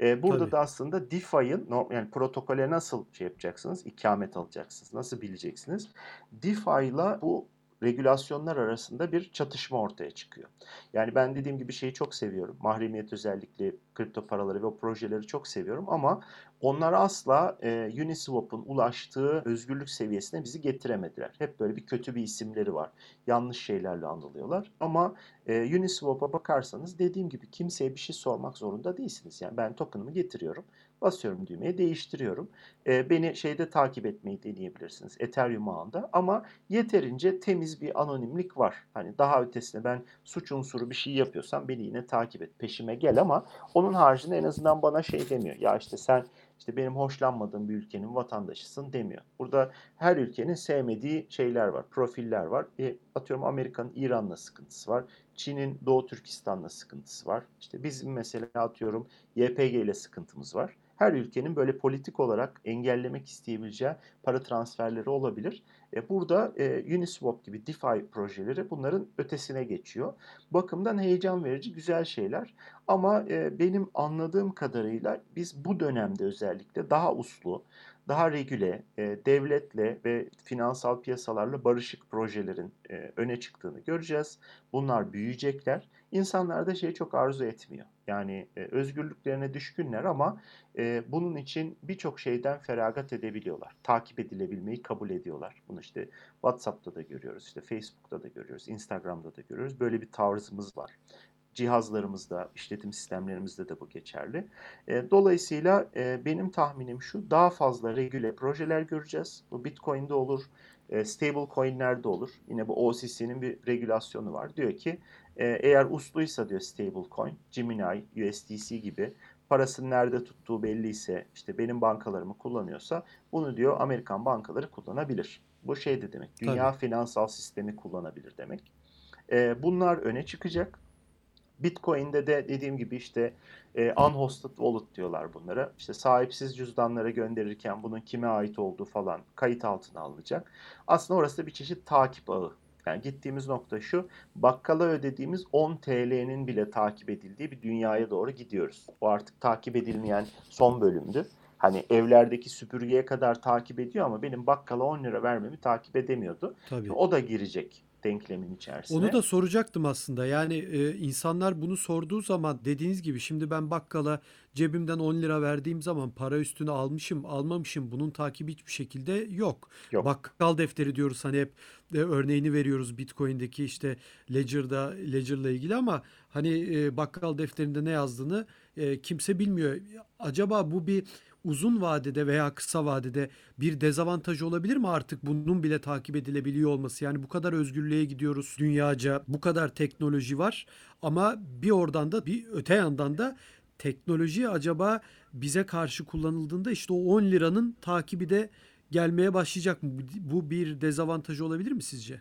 Ee, burada Tabii. da aslında DeFi'ın yani protokole nasıl şey yapacaksınız? ikamet alacaksınız. Nasıl bileceksiniz? DeFi ile bu regülasyonlar arasında bir çatışma ortaya çıkıyor. Yani ben dediğim gibi şeyi çok seviyorum. Mahremiyet özellikle kripto paraları ve o projeleri çok seviyorum ama onlar asla e, Uniswap'ın ulaştığı özgürlük seviyesine bizi getiremediler. Hep böyle bir kötü bir isimleri var. Yanlış şeylerle anılıyorlar. Ama e, Uniswap'a bakarsanız dediğim gibi kimseye bir şey sormak zorunda değilsiniz. Yani ben token'ımı getiriyorum. Basıyorum düğmeye değiştiriyorum. E, beni şeyde takip etmeyi deneyebilirsiniz. Ethereum ağında ama yeterince temiz bir anonimlik var. Hani daha ötesine ben suç unsuru bir şey yapıyorsam beni yine takip et peşime gel ama onun haricinde en azından bana şey demiyor. Ya işte sen işte benim hoşlanmadığım bir ülkenin vatandaşısın demiyor. Burada her ülkenin sevmediği şeyler var, profiller var. E, atıyorum Amerika'nın İran'la sıkıntısı var. Çin'in Doğu Türkistan'la sıkıntısı var. İşte bizim mesela atıyorum YPG ile sıkıntımız var her ülkenin böyle politik olarak engellemek isteyebileceği para transferleri olabilir. E, burada e, Uniswap gibi DeFi projeleri bunların ötesine geçiyor. Bakımdan heyecan verici güzel şeyler ama e, benim anladığım kadarıyla biz bu dönemde özellikle daha uslu, daha regüle, e, devletle ve finansal piyasalarla barışık projelerin e, öne çıktığını göreceğiz. Bunlar büyüyecekler. İnsanlar da şey çok arzu etmiyor. Yani e, özgürlüklerine düşkünler ama e, bunun için birçok şeyden feragat edebiliyorlar. Takip edilebilmeyi kabul ediyorlar. Bunu işte WhatsApp'ta da görüyoruz, işte Facebook'ta da görüyoruz, Instagram'da da görüyoruz. Böyle bir tarzımız var cihazlarımızda, işletim sistemlerimizde de bu geçerli. E, dolayısıyla e, benim tahminim şu, daha fazla regüle projeler göreceğiz. Bu Bitcoin'de olur, e, stable coin'lerde olur. Yine bu OCC'nin bir regülasyonu var. Diyor ki e, eğer usluysa diyor stable coin, Gemini, USDC gibi parasını nerede tuttuğu belli ise işte benim bankalarımı kullanıyorsa bunu diyor Amerikan bankaları kullanabilir. Bu şey de demek. Dünya Tabii. finansal sistemi kullanabilir demek. E, bunlar öne çıkacak. Bitcoin'de de dediğim gibi işte e, unhosted wallet diyorlar bunlara. İşte sahipsiz cüzdanlara gönderirken bunun kime ait olduğu falan kayıt altına alınacak. Aslında orası da bir çeşit takip ağı. Yani gittiğimiz nokta şu, bakkala ödediğimiz 10 TL'nin bile takip edildiği bir dünyaya doğru gidiyoruz. O artık takip edilmeyen son bölümdü. Hani evlerdeki süpürgeye kadar takip ediyor ama benim bakkala 10 lira vermemi takip edemiyordu. Tabii. O da girecek denklemin içerisine. Onu da soracaktım aslında. Yani e, insanlar bunu sorduğu zaman dediğiniz gibi şimdi ben bakkala cebimden 10 lira verdiğim zaman para üstüne almışım, almamışım bunun takibi hiçbir şekilde yok. yok. Bakkal defteri diyoruz hani hep e, örneğini veriyoruz Bitcoin'deki işte Ledger'da Ledger'la ilgili ama hani e, bakkal defterinde ne yazdığını e, kimse bilmiyor. Acaba bu bir uzun vadede veya kısa vadede bir dezavantaj olabilir mi artık bunun bile takip edilebiliyor olması? Yani bu kadar özgürlüğe gidiyoruz dünyaca, bu kadar teknoloji var ama bir oradan da bir öte yandan da teknoloji acaba bize karşı kullanıldığında işte o 10 liranın takibi de gelmeye başlayacak mı? Bu bir dezavantajı olabilir mi sizce?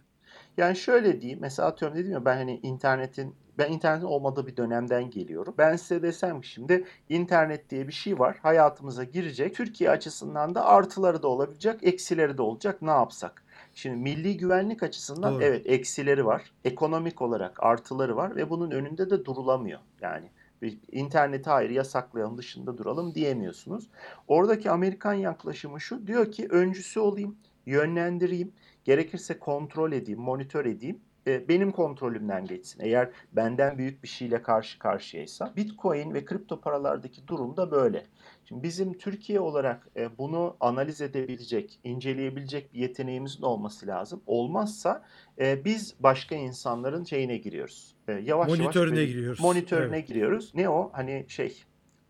Yani şöyle diyeyim. Mesela atıyorum dedim ya ben hani internetin ben internetin olmadığı bir dönemden geliyorum. Ben size desem ki şimdi internet diye bir şey var. Hayatımıza girecek. Türkiye açısından da artıları da olabilecek, eksileri de olacak. Ne yapsak? Şimdi milli güvenlik açısından Doğru. evet eksileri var. Ekonomik olarak artıları var ve bunun önünde de durulamıyor. Yani interneti hayır yasaklayalım dışında duralım diyemiyorsunuz. Oradaki Amerikan yaklaşımı şu diyor ki öncüsü olayım, yönlendireyim, gerekirse kontrol edeyim, monitör edeyim e, benim kontrolümden geçsin. Eğer benden büyük bir şeyle karşı karşıyaysa. Bitcoin ve kripto paralardaki durum da böyle. Şimdi bizim Türkiye olarak e, bunu analiz edebilecek, inceleyebilecek bir yeteneğimizin olması lazım. Olmazsa e, biz başka insanların şeyine giriyoruz. Yavaş monitörüne yavaş giriyoruz. Monitörüne Evet. giriyoruz. Ne o? Hani şey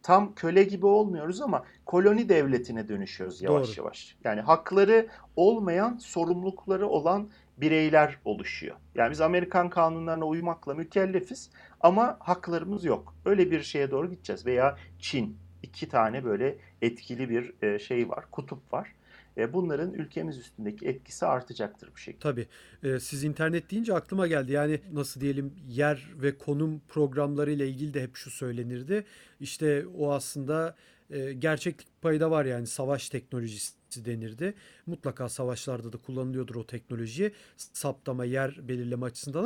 tam köle gibi olmuyoruz ama koloni devletine dönüşüyoruz yavaş Doğru. yavaş. Yani hakları olmayan, sorumlulukları olan bireyler oluşuyor. Yani biz Amerikan kanunlarına uymakla mükellefiz ama haklarımız yok. Öyle bir şeye doğru gideceğiz. Veya Çin. iki tane böyle etkili bir e, şey var, kutup var. E, Bunların ülkemiz üstündeki etkisi artacaktır bu şekilde. Tabii. Ee, siz internet deyince aklıma geldi. Yani nasıl diyelim yer ve konum programları ile ilgili de hep şu söylenirdi. İşte o aslında e, gerçeklik payı da var yani savaş teknolojisi denirdi. Mutlaka savaşlarda da kullanılıyordur o teknoloji. Saptama, yer belirleme açısından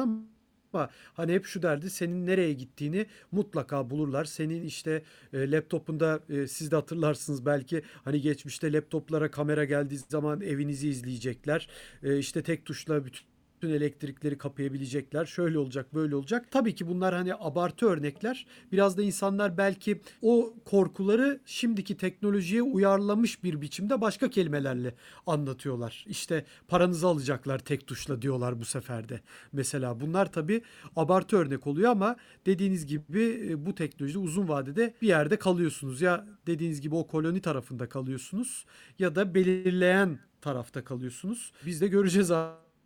ama hani hep şu derdi senin nereye gittiğini mutlaka bulurlar. Senin işte e, laptopunda e, siz de hatırlarsınız belki hani geçmişte laptoplara kamera geldiği zaman evinizi izleyecekler. E, işte tek tuşla bütün bütün elektrikleri kapayabilecekler. Şöyle olacak, böyle olacak. Tabii ki bunlar hani abartı örnekler. Biraz da insanlar belki o korkuları şimdiki teknolojiye uyarlamış bir biçimde başka kelimelerle anlatıyorlar. İşte paranızı alacaklar tek tuşla diyorlar bu sefer de. Mesela bunlar tabii abartı örnek oluyor ama dediğiniz gibi e, bu teknolojide uzun vadede bir yerde kalıyorsunuz. Ya dediğiniz gibi o koloni tarafında kalıyorsunuz ya da belirleyen tarafta kalıyorsunuz. Biz de göreceğiz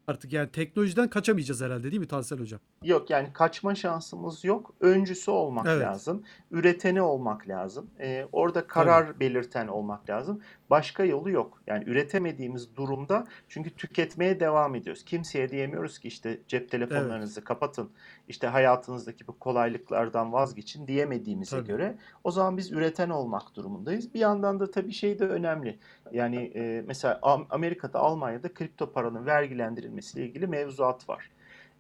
artık yani teknolojiden kaçamayacağız herhalde değil mi Tansel Hocam? Yok yani kaçma şansımız yok. Öncüsü olmak Evet. lazım. Üreteni olmak lazım. Ee, orada karar belirten olmak lazım. Başka yolu yok. Yani üretemediğimiz durumda çünkü tüketmeye devam ediyoruz. Kimseye diyemiyoruz ki işte cep telefonlarınızı kapatın. işte hayatınızdaki bu kolaylıklardan vazgeçin diyemediğimize Tabii. göre o zaman biz üreten olmak durumundayız. Bir yandan da tabii şey de önemli. Yani e, mesela Am- Amerika'da, Almanya'da kripto paranın vergilendirilmesiyle ilgili mevzuat var.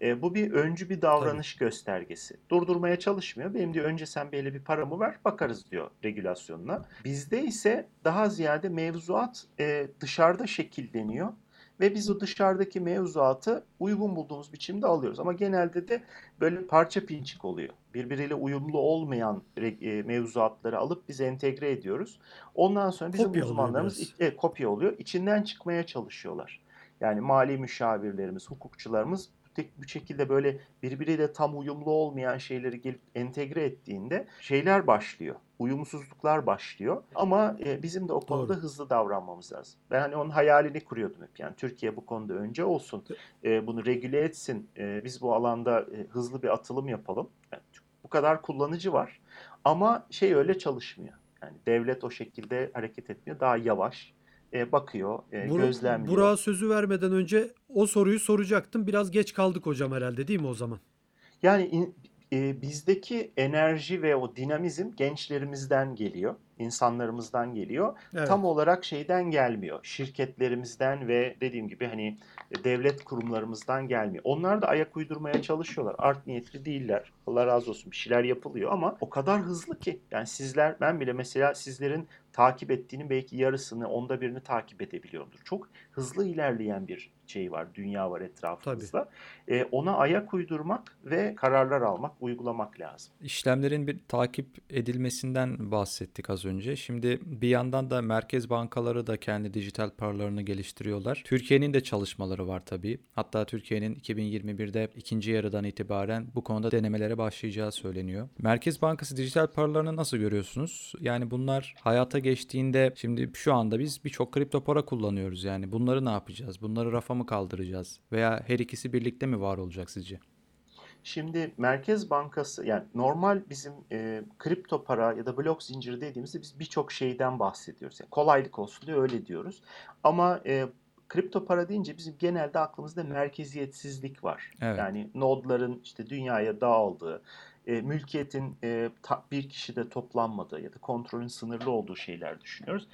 E, bu bir öncü bir davranış göstergesi. Durdurmaya çalışmıyor. Benim diyor önce sen böyle bir paramı ver bakarız diyor regülasyonuna. Bizde ise daha ziyade mevzuat e, dışarıda şekilleniyor ve biz o dışarıdaki mevzuatı uygun bulduğumuz biçimde alıyoruz. Ama genelde de böyle parça pinçik oluyor. Birbiriyle uyumlu olmayan e, mevzuatları alıp biz entegre ediyoruz. Ondan sonra bizim Kopya uzmanlarımız e, kopya oluyor. İçinden çıkmaya çalışıyorlar. Yani mali müşavirlerimiz, hukukçularımız tek bu şekilde böyle birbiriyle tam uyumlu olmayan şeyleri gelip entegre ettiğinde şeyler başlıyor. Uyumsuzluklar başlıyor. Ama e, bizim de o konuda Doğru. hızlı davranmamız lazım. Ben hani onun hayalini kuruyordum hep. Yani Türkiye bu konuda önce olsun. E, bunu regüle etsin. E, biz bu alanda e, hızlı bir atılım yapalım. Yani bu kadar kullanıcı var. Ama şey öyle çalışmıyor. Yani devlet o şekilde hareket etmiyor. Daha yavaş e, bakıyor, e, Bur- gözlemliyor. Burak'a sözü vermeden önce o soruyu soracaktım. Biraz geç kaldık hocam herhalde değil mi o zaman? Yani in- e, bizdeki enerji ve o dinamizm gençlerimizden geliyor, insanlarımızdan geliyor. Evet. Tam olarak şeyden gelmiyor. Şirketlerimizden ve dediğim gibi hani devlet kurumlarımızdan gelmiyor. Onlar da ayak uydurmaya çalışıyorlar. Art niyetli değiller. Allah razı olsun bir şeyler yapılıyor ama o kadar hızlı ki. Yani sizler ben bile mesela sizlerin takip ettiğinin belki yarısını, onda birini takip edebiliyorumdur. Çok hızlı ilerleyen bir şey var, dünya var etrafımızda. E, ona ayak uydurmak ve kararlar almak, uygulamak lazım. İşlemlerin bir takip edilmesinden bahsettik az önce. Şimdi bir yandan da merkez bankaları da kendi dijital paralarını geliştiriyorlar. Türkiye'nin de çalışmaları var tabii. Hatta Türkiye'nin 2021'de ikinci yarıdan itibaren bu konuda denemelere başlayacağı söyleniyor. Merkez Bankası dijital paralarını nasıl görüyorsunuz? Yani bunlar hayata geçtiğinde şimdi şu anda biz birçok kripto para kullanıyoruz. Yani bunları ne yapacağız? Bunları rafa mı kaldıracağız? Veya her ikisi birlikte mi var olacak sizce? Şimdi Merkez Bankası yani normal bizim e, kripto para ya da blok zinciri dediğimizde biz birçok şeyden bahsediyoruz. Yani kolaylık olsun diye öyle diyoruz. Ama e, kripto para deyince bizim genelde aklımızda merkeziyetsizlik var. Evet. Yani nodların işte dünyaya dağıldığı, e, mülkiyetin e, ta, bir kişide toplanmadığı ya da kontrolün sınırlı olduğu şeyler düşünüyoruz.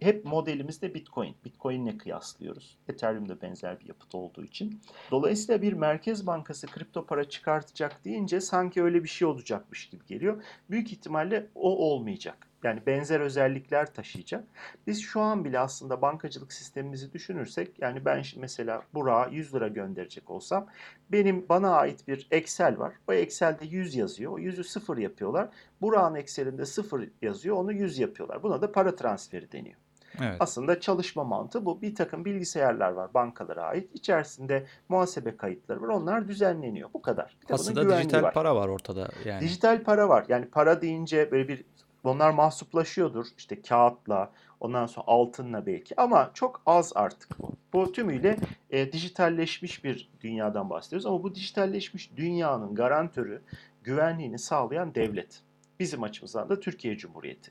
Hep modelimizde Bitcoin. Bitcoin'le kıyaslıyoruz. Ethereum da benzer bir yapıt olduğu için. Dolayısıyla bir merkez bankası kripto para çıkartacak deyince sanki öyle bir şey olacakmış gibi geliyor. Büyük ihtimalle o olmayacak. Yani benzer özellikler taşıyacak. Biz şu an bile aslında bankacılık sistemimizi düşünürsek yani ben mesela Burak'a 100 lira gönderecek olsam benim bana ait bir Excel var. O Excel'de 100 yazıyor. O 100'ü 0 yapıyorlar. Burak'ın Excel'inde 0 yazıyor. Onu 100 yapıyorlar. Buna da para transferi deniyor. Evet. Aslında çalışma mantığı bu. Bir takım bilgisayarlar var bankalara ait. İçerisinde muhasebe kayıtları var. Onlar düzenleniyor. Bu kadar. Bir Aslında dijital var. para var ortada yani. Dijital para var. Yani para deyince böyle bir onlar mahsuplaşıyordur. İşte kağıtla, ondan sonra altınla belki ama çok az artık bu. Bu tümüyle e, dijitalleşmiş bir dünyadan bahsediyoruz ama bu dijitalleşmiş dünyanın garantörü, güvenliğini sağlayan devlet. Bizim açımızdan da Türkiye Cumhuriyeti.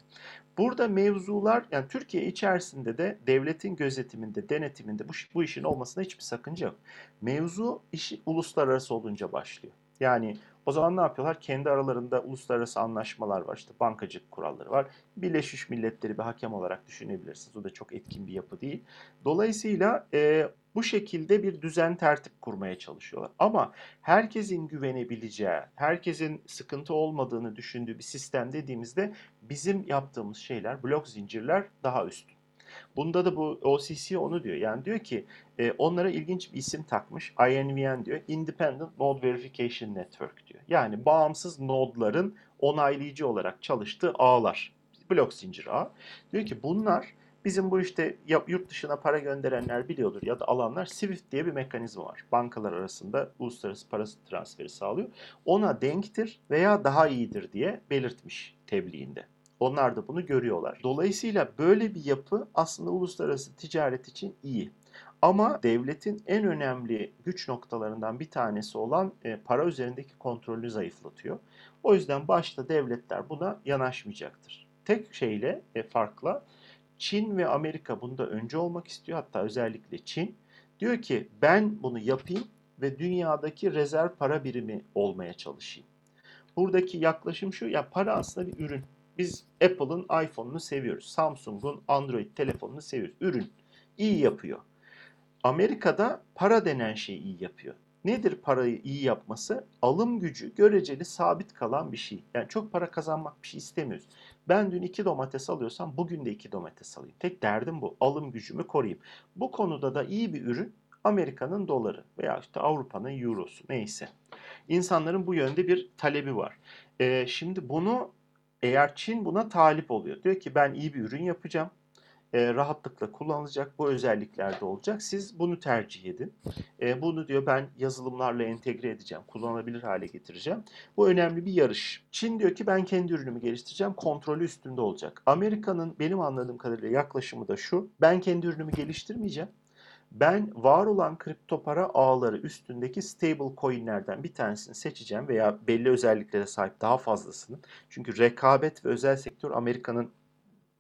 Burada mevzular yani Türkiye içerisinde de devletin gözetiminde, denetiminde bu, bu işin olmasına hiçbir sakınca yok. Mevzu işi uluslararası olunca başlıyor. Yani o zaman ne yapıyorlar? Kendi aralarında uluslararası anlaşmalar var. İşte bankacılık kuralları var. Birleşmiş Milletleri bir hakem olarak düşünebilirsiniz. O da çok etkin bir yapı değil. Dolayısıyla e, bu şekilde bir düzen tertip kurmaya çalışıyorlar. Ama herkesin güvenebileceği, herkesin sıkıntı olmadığını düşündüğü bir sistem dediğimizde bizim yaptığımız şeyler, blok zincirler daha üstün. Bunda da bu OCC onu diyor. Yani diyor ki e, onlara ilginç bir isim takmış. INVN diyor. Independent Node Verification Network diyor. Yani bağımsız nodların onaylayıcı olarak çalıştığı ağlar. Blok zincir ağı. Diyor ki bunlar bizim bu işte yurt dışına para gönderenler biliyordur ya da alanlar SWIFT diye bir mekanizma var. Bankalar arasında uluslararası para transferi sağlıyor. Ona denktir veya daha iyidir diye belirtmiş tebliğinde. Onlar da bunu görüyorlar. Dolayısıyla böyle bir yapı aslında uluslararası ticaret için iyi. Ama devletin en önemli güç noktalarından bir tanesi olan e, para üzerindeki kontrolü zayıflatıyor. O yüzden başta devletler buna yanaşmayacaktır. Tek şeyle e, farkla Çin ve Amerika bunda önce olmak istiyor. Hatta özellikle Çin diyor ki ben bunu yapayım ve dünyadaki rezerv para birimi olmaya çalışayım. Buradaki yaklaşım şu ya para aslında bir ürün. Biz Apple'ın iPhone'unu seviyoruz. Samsung'un Android telefonunu seviyoruz. Ürün. iyi yapıyor. Amerika'da para denen şeyi iyi yapıyor. Nedir parayı iyi yapması? Alım gücü göreceli sabit kalan bir şey. Yani çok para kazanmak bir şey istemiyoruz. Ben dün iki domates alıyorsam bugün de iki domates alayım. Tek derdim bu. Alım gücümü koruyayım. Bu konuda da iyi bir ürün Amerika'nın doları veya işte Avrupa'nın eurosu neyse. İnsanların bu yönde bir talebi var. Ee, şimdi bunu eğer Çin buna talip oluyor. Diyor ki ben iyi bir ürün yapacağım. E, rahatlıkla kullanılacak. Bu özelliklerde olacak. Siz bunu tercih edin. E, bunu diyor ben yazılımlarla entegre edeceğim. Kullanılabilir hale getireceğim. Bu önemli bir yarış. Çin diyor ki ben kendi ürünümü geliştireceğim. Kontrolü üstünde olacak. Amerika'nın benim anladığım kadarıyla yaklaşımı da şu. Ben kendi ürünümü geliştirmeyeceğim. Ben var olan kripto para ağları üstündeki stable coinlerden bir tanesini seçeceğim veya belli özelliklere sahip daha fazlasını. Çünkü rekabet ve özel sektör Amerika'nın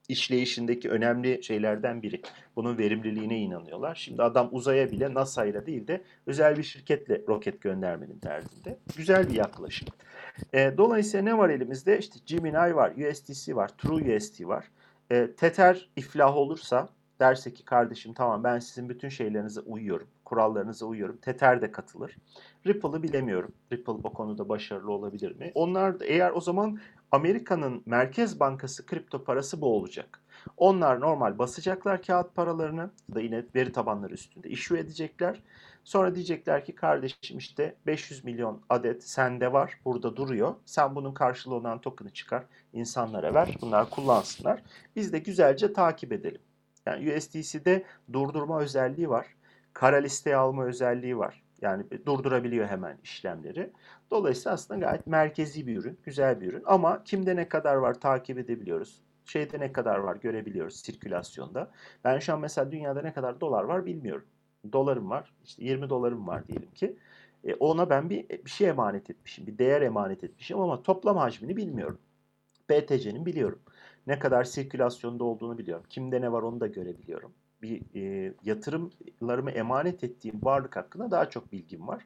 işleyişindeki önemli şeylerden biri. Bunun verimliliğine inanıyorlar. Şimdi adam uzaya bile NASA ile değil de özel bir şirketle roket göndermenin derdinde. Güzel bir yaklaşım. E, dolayısıyla ne var elimizde? İşte Gemini var, USDC var, TrueUSD var. E, Tether iflah olursa derse ki kardeşim tamam ben sizin bütün şeylerinize uyuyorum, kurallarınıza uyuyorum. Tether de katılır. Ripple'ı bilemiyorum. Ripple o konuda başarılı olabilir mi? Onlar eğer o zaman Amerika'nın Merkez Bankası kripto parası bu olacak. Onlar normal basacaklar kağıt paralarını da yine veri tabanları üstünde issue edecekler. Sonra diyecekler ki kardeşim işte 500 milyon adet sende var burada duruyor. Sen bunun karşılığı olan token'ı çıkar insanlara ver. Bunlar kullansınlar. Biz de güzelce takip edelim. Yani USDC'de durdurma özelliği var. Kara listeye alma özelliği var. Yani durdurabiliyor hemen işlemleri. Dolayısıyla aslında gayet merkezi bir ürün, güzel bir ürün. Ama kimde ne kadar var takip edebiliyoruz. Şeyde ne kadar var görebiliyoruz sirkülasyonda. Ben şu an mesela dünyada ne kadar dolar var bilmiyorum. Dolarım var, işte 20 dolarım var diyelim ki. E, ona ben bir, bir şey emanet etmişim, bir değer emanet etmişim ama toplam hacmini bilmiyorum. BTC'nin biliyorum. Ne kadar sirkülasyonda olduğunu biliyorum. Kimde ne var onu da görebiliyorum. Bir e, yatırımlarımı emanet ettiğim varlık hakkında daha çok bilgim var.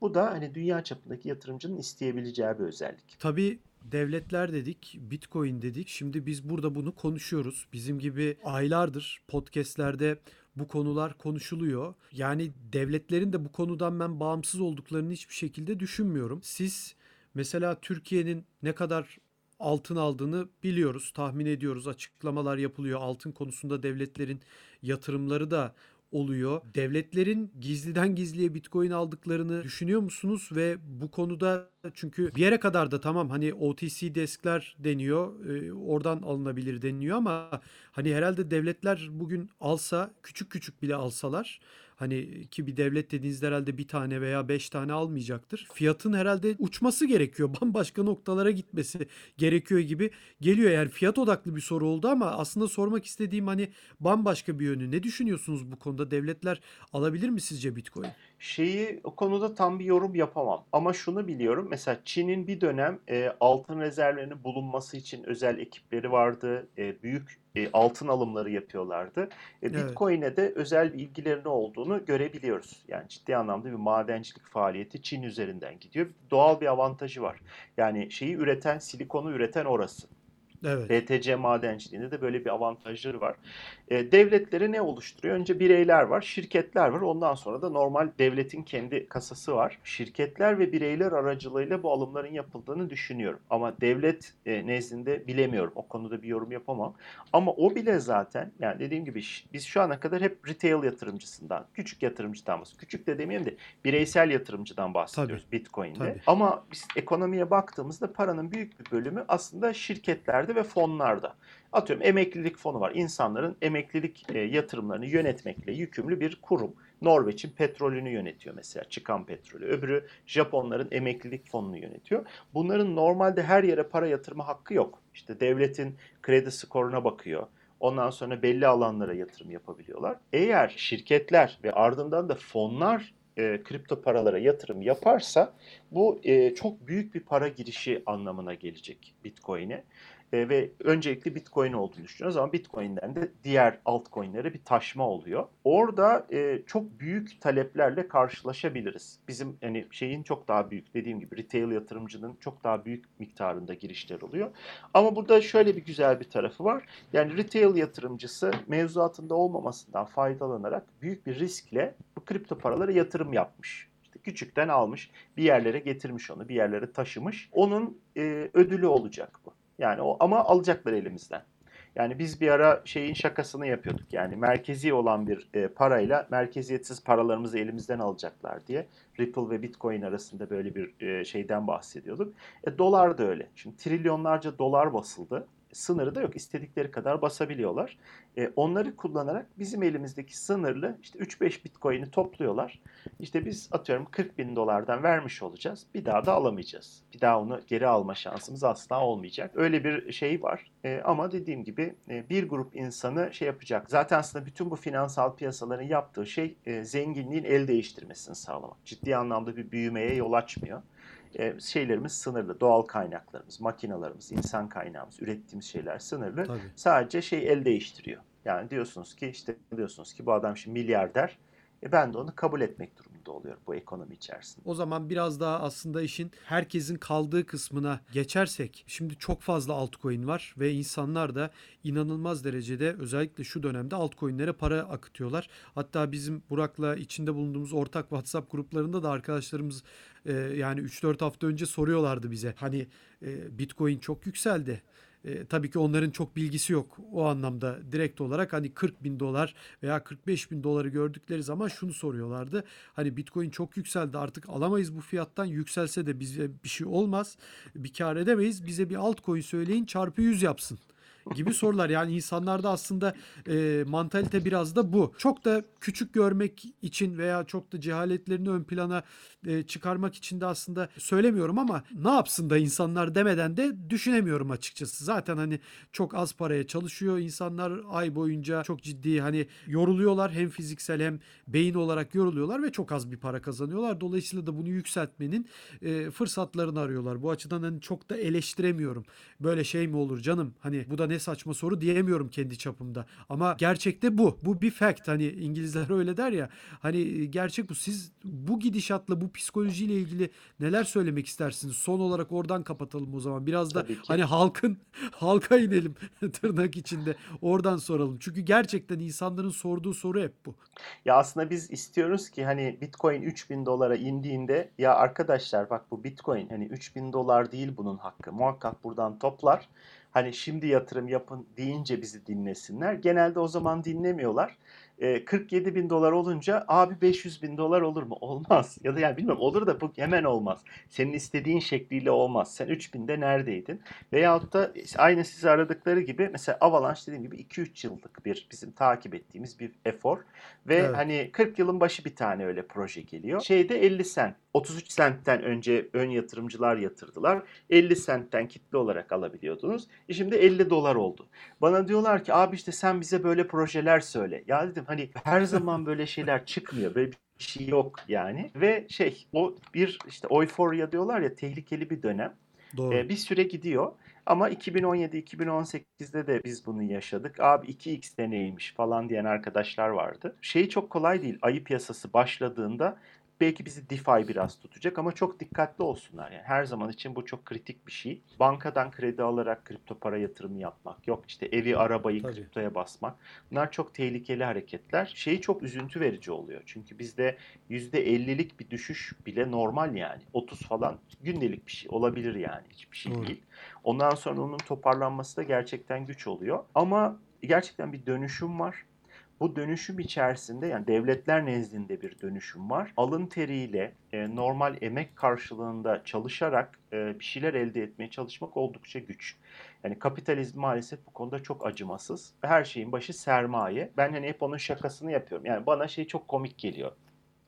Bu da hani dünya çapındaki yatırımcının isteyebileceği bir özellik. Tabii devletler dedik, Bitcoin dedik. Şimdi biz burada bunu konuşuyoruz. Bizim gibi aylardır podcastlerde bu konular konuşuluyor. Yani devletlerin de bu konudan ben bağımsız olduklarını hiçbir şekilde düşünmüyorum. Siz mesela Türkiye'nin ne kadar altın aldığını biliyoruz, tahmin ediyoruz. Açıklamalar yapılıyor. Altın konusunda devletlerin yatırımları da oluyor. Devletlerin gizliden gizliye Bitcoin aldıklarını düşünüyor musunuz ve bu konuda çünkü bir yere kadar da tamam hani OTC deskler deniyor, e, oradan alınabilir deniliyor ama hani herhalde devletler bugün alsa küçük küçük bile alsalar Hani ki bir devlet dediğinizde herhalde bir tane veya beş tane almayacaktır. Fiyatın herhalde uçması gerekiyor. Bambaşka noktalara gitmesi gerekiyor gibi geliyor. Yani fiyat odaklı bir soru oldu ama aslında sormak istediğim hani bambaşka bir yönü. Ne düşünüyorsunuz bu konuda? Devletler alabilir mi sizce Bitcoin? Şeyi o konuda tam bir yorum yapamam ama şunu biliyorum. Mesela Çin'in bir dönem e, altın rezervlerinin bulunması için özel ekipleri vardı. E, büyük e, altın alımları yapıyorlardı. E, Evet. Bitcoin'e de özel bir ilgilerinin olduğunu görebiliyoruz. Yani ciddi anlamda bir madencilik faaliyeti Çin üzerinden gidiyor. Doğal bir avantajı var. Yani şeyi üreten, silikonu üreten orası. Evet. BTC madenciliğinde de böyle bir avantajları var. E, devletleri ne oluşturuyor? Önce bireyler var, şirketler var. Ondan sonra da normal devletin kendi kasası var. Şirketler ve bireyler aracılığıyla bu alımların yapıldığını düşünüyorum. Ama devlet e, nezdinde bilemiyorum. O konuda bir yorum yapamam. Ama o bile zaten yani dediğim gibi biz şu ana kadar hep retail yatırımcısından, küçük yatırımcıdan bahsediyoruz. Küçük de demeyeyim de bireysel yatırımcıdan bahsediyoruz Bitcoin'de. Tabii. Ama biz ekonomiye baktığımızda paranın büyük bir bölümü aslında şirketlerde ve fonlarda. Atıyorum emeklilik fonu var. İnsanların emeklilik e, yatırımlarını yönetmekle yükümlü bir kurum. Norveç'in petrolünü yönetiyor mesela çıkan petrolü. Öbürü Japonların emeklilik fonunu yönetiyor. Bunların normalde her yere para yatırma hakkı yok. İşte devletin kredi skoruna bakıyor. Ondan sonra belli alanlara yatırım yapabiliyorlar. Eğer şirketler ve ardından da fonlar e, kripto paralara yatırım yaparsa bu e, çok büyük bir para girişi anlamına gelecek Bitcoin'e. E, ve öncelikli Bitcoin olduğunu düşünüyoruz ama Bitcoin'den de diğer altcoin'lere bir taşma oluyor. Orada e, çok büyük taleplerle karşılaşabiliriz. Bizim hani şeyin çok daha büyük dediğim gibi retail yatırımcının çok daha büyük miktarında girişler oluyor. Ama burada şöyle bir güzel bir tarafı var. Yani retail yatırımcısı mevzuatında olmamasından faydalanarak büyük bir riskle bu kripto paralara yatırım yapmış. Küçükten almış, bir yerlere getirmiş onu, bir yerlere taşımış. Onun e, ödülü olacak bu. Yani o ama alacaklar elimizden. Yani biz bir ara şeyin şakasını yapıyorduk. Yani merkezi olan bir e, parayla merkeziyetsiz paralarımızı elimizden alacaklar diye. Ripple ve Bitcoin arasında böyle bir e, şeyden bahsediyorduk. E, dolar da öyle. Şimdi trilyonlarca dolar basıldı. Sınırı da yok. İstedikleri kadar basabiliyorlar. E, onları kullanarak bizim elimizdeki sınırlı işte 3-5 Bitcoin'i topluyorlar. İşte biz atıyorum 40 bin dolardan vermiş olacağız. Bir daha da alamayacağız. Bir daha onu geri alma şansımız asla olmayacak. Öyle bir şey var. E, ama dediğim gibi e, bir grup insanı şey yapacak. Zaten aslında bütün bu finansal piyasaların yaptığı şey e, zenginliğin el değiştirmesini sağlamak. Ciddi anlamda bir büyümeye yol açmıyor. E, şeylerimiz sınırlı. Doğal kaynaklarımız, makinalarımız, insan kaynağımız, ürettiğimiz şeyler sınırlı. Tabii. Sadece şey el değiştiriyor. Yani diyorsunuz ki işte diyorsunuz ki bu adam şimdi milyarder. E ben de onu kabul etmek durumunda oluyorum bu ekonomi içerisinde. O zaman biraz daha aslında işin herkesin kaldığı kısmına geçersek. Şimdi çok fazla altcoin var ve insanlar da inanılmaz derecede özellikle şu dönemde altcoin'lere para akıtıyorlar. Hatta bizim Burak'la içinde bulunduğumuz ortak WhatsApp gruplarında da arkadaşlarımız e, yani 3-4 hafta önce soruyorlardı bize. Hani e, Bitcoin çok yükseldi. E, tabii ki onların çok bilgisi yok o anlamda direkt olarak hani 40 bin dolar veya 45 bin doları gördükleri zaman şunu soruyorlardı. Hani Bitcoin çok yükseldi artık alamayız bu fiyattan yükselse de bize bir şey olmaz bir kar edemeyiz bize bir altcoin söyleyin çarpı 100 yapsın. Gibi sorular. Yani insanlarda aslında e, mantalite biraz da bu. Çok da küçük görmek için veya çok da cehaletlerini ön plana e, çıkarmak için de aslında söylemiyorum ama ne yapsın da insanlar demeden de düşünemiyorum açıkçası. Zaten hani çok az paraya çalışıyor insanlar ay boyunca çok ciddi hani yoruluyorlar hem fiziksel hem beyin olarak yoruluyorlar ve çok az bir para kazanıyorlar. Dolayısıyla da bunu yükseltmenin e, fırsatlarını arıyorlar. Bu açıdan hani çok da eleştiremiyorum. Böyle şey mi olur canım? Hani bu da ne saçma soru diyemiyorum kendi çapımda. Ama gerçekte bu. Bu bir fact. Hani İngilizler öyle der ya. Hani gerçek bu. Siz bu gidişatla bu psikolojiyle ilgili neler söylemek istersiniz? Son olarak oradan kapatalım o zaman. Biraz da hani halkın halka inelim tırnak içinde. Oradan soralım. Çünkü gerçekten insanların sorduğu soru hep bu. Ya aslında biz istiyoruz ki hani Bitcoin 3000 dolara indiğinde ya arkadaşlar bak bu Bitcoin hani 3000 dolar değil bunun hakkı. Muhakkak buradan toplar. Hani şimdi yatırım yapın deyince bizi dinlesinler. Genelde o zaman dinlemiyorlar. Ee, 47 bin dolar olunca abi 500 bin dolar olur mu? Olmaz. Ya da yani bilmiyorum olur da bu hemen olmaz. Senin istediğin şekliyle olmaz. Sen 3000'de neredeydin? Veyahut da aynı sizi aradıkları gibi mesela Avalanche dediğim gibi 2-3 yıllık bir bizim takip ettiğimiz bir efor. Ve Evet. hani 40 yılın başı bir tane öyle proje geliyor. Şeyde 50 sent. 33 sentten önce ön yatırımcılar yatırdılar. 50 sentten kitle olarak alabiliyordunuz. E şimdi 50 dolar oldu. Bana diyorlar ki abi işte sen bize böyle projeler söyle. Ya dedim hani her zaman böyle şeyler çıkmıyor. Böyle bir şey yok yani. Ve şey o bir işte euphoria diyorlar ya tehlikeli bir dönem. Doğru. Ee, bir süre gidiyor. Ama 2017-2018'de de biz bunu yaşadık. Abi 2x deneymiş falan diyen arkadaşlar vardı. Şey çok kolay değil. Ayı piyasası başladığında belki bizi DeFi biraz tutacak ama çok dikkatli olsunlar. Yani her zaman için bu çok kritik bir şey. Bankadan kredi alarak kripto para yatırımı yapmak. Yok işte evi, arabayı Tabii. kriptoya basmak. Bunlar çok tehlikeli hareketler. Şeyi çok üzüntü verici oluyor. Çünkü bizde %50'lik bir düşüş bile normal yani. 30 falan gündelik bir şey olabilir yani. Hiçbir şey Doğru. değil. Ondan sonra onun toparlanması da gerçekten güç oluyor. Ama gerçekten bir dönüşüm var. Bu dönüşüm içerisinde yani devletler nezdinde bir dönüşüm var. Alın teriyle e, normal emek karşılığında çalışarak e, bir şeyler elde etmeye çalışmak oldukça güç. Yani kapitalizm maalesef bu konuda çok acımasız. Her şeyin başı sermaye. Ben hani hep onun şakasını yapıyorum. Yani bana şey çok komik geliyor.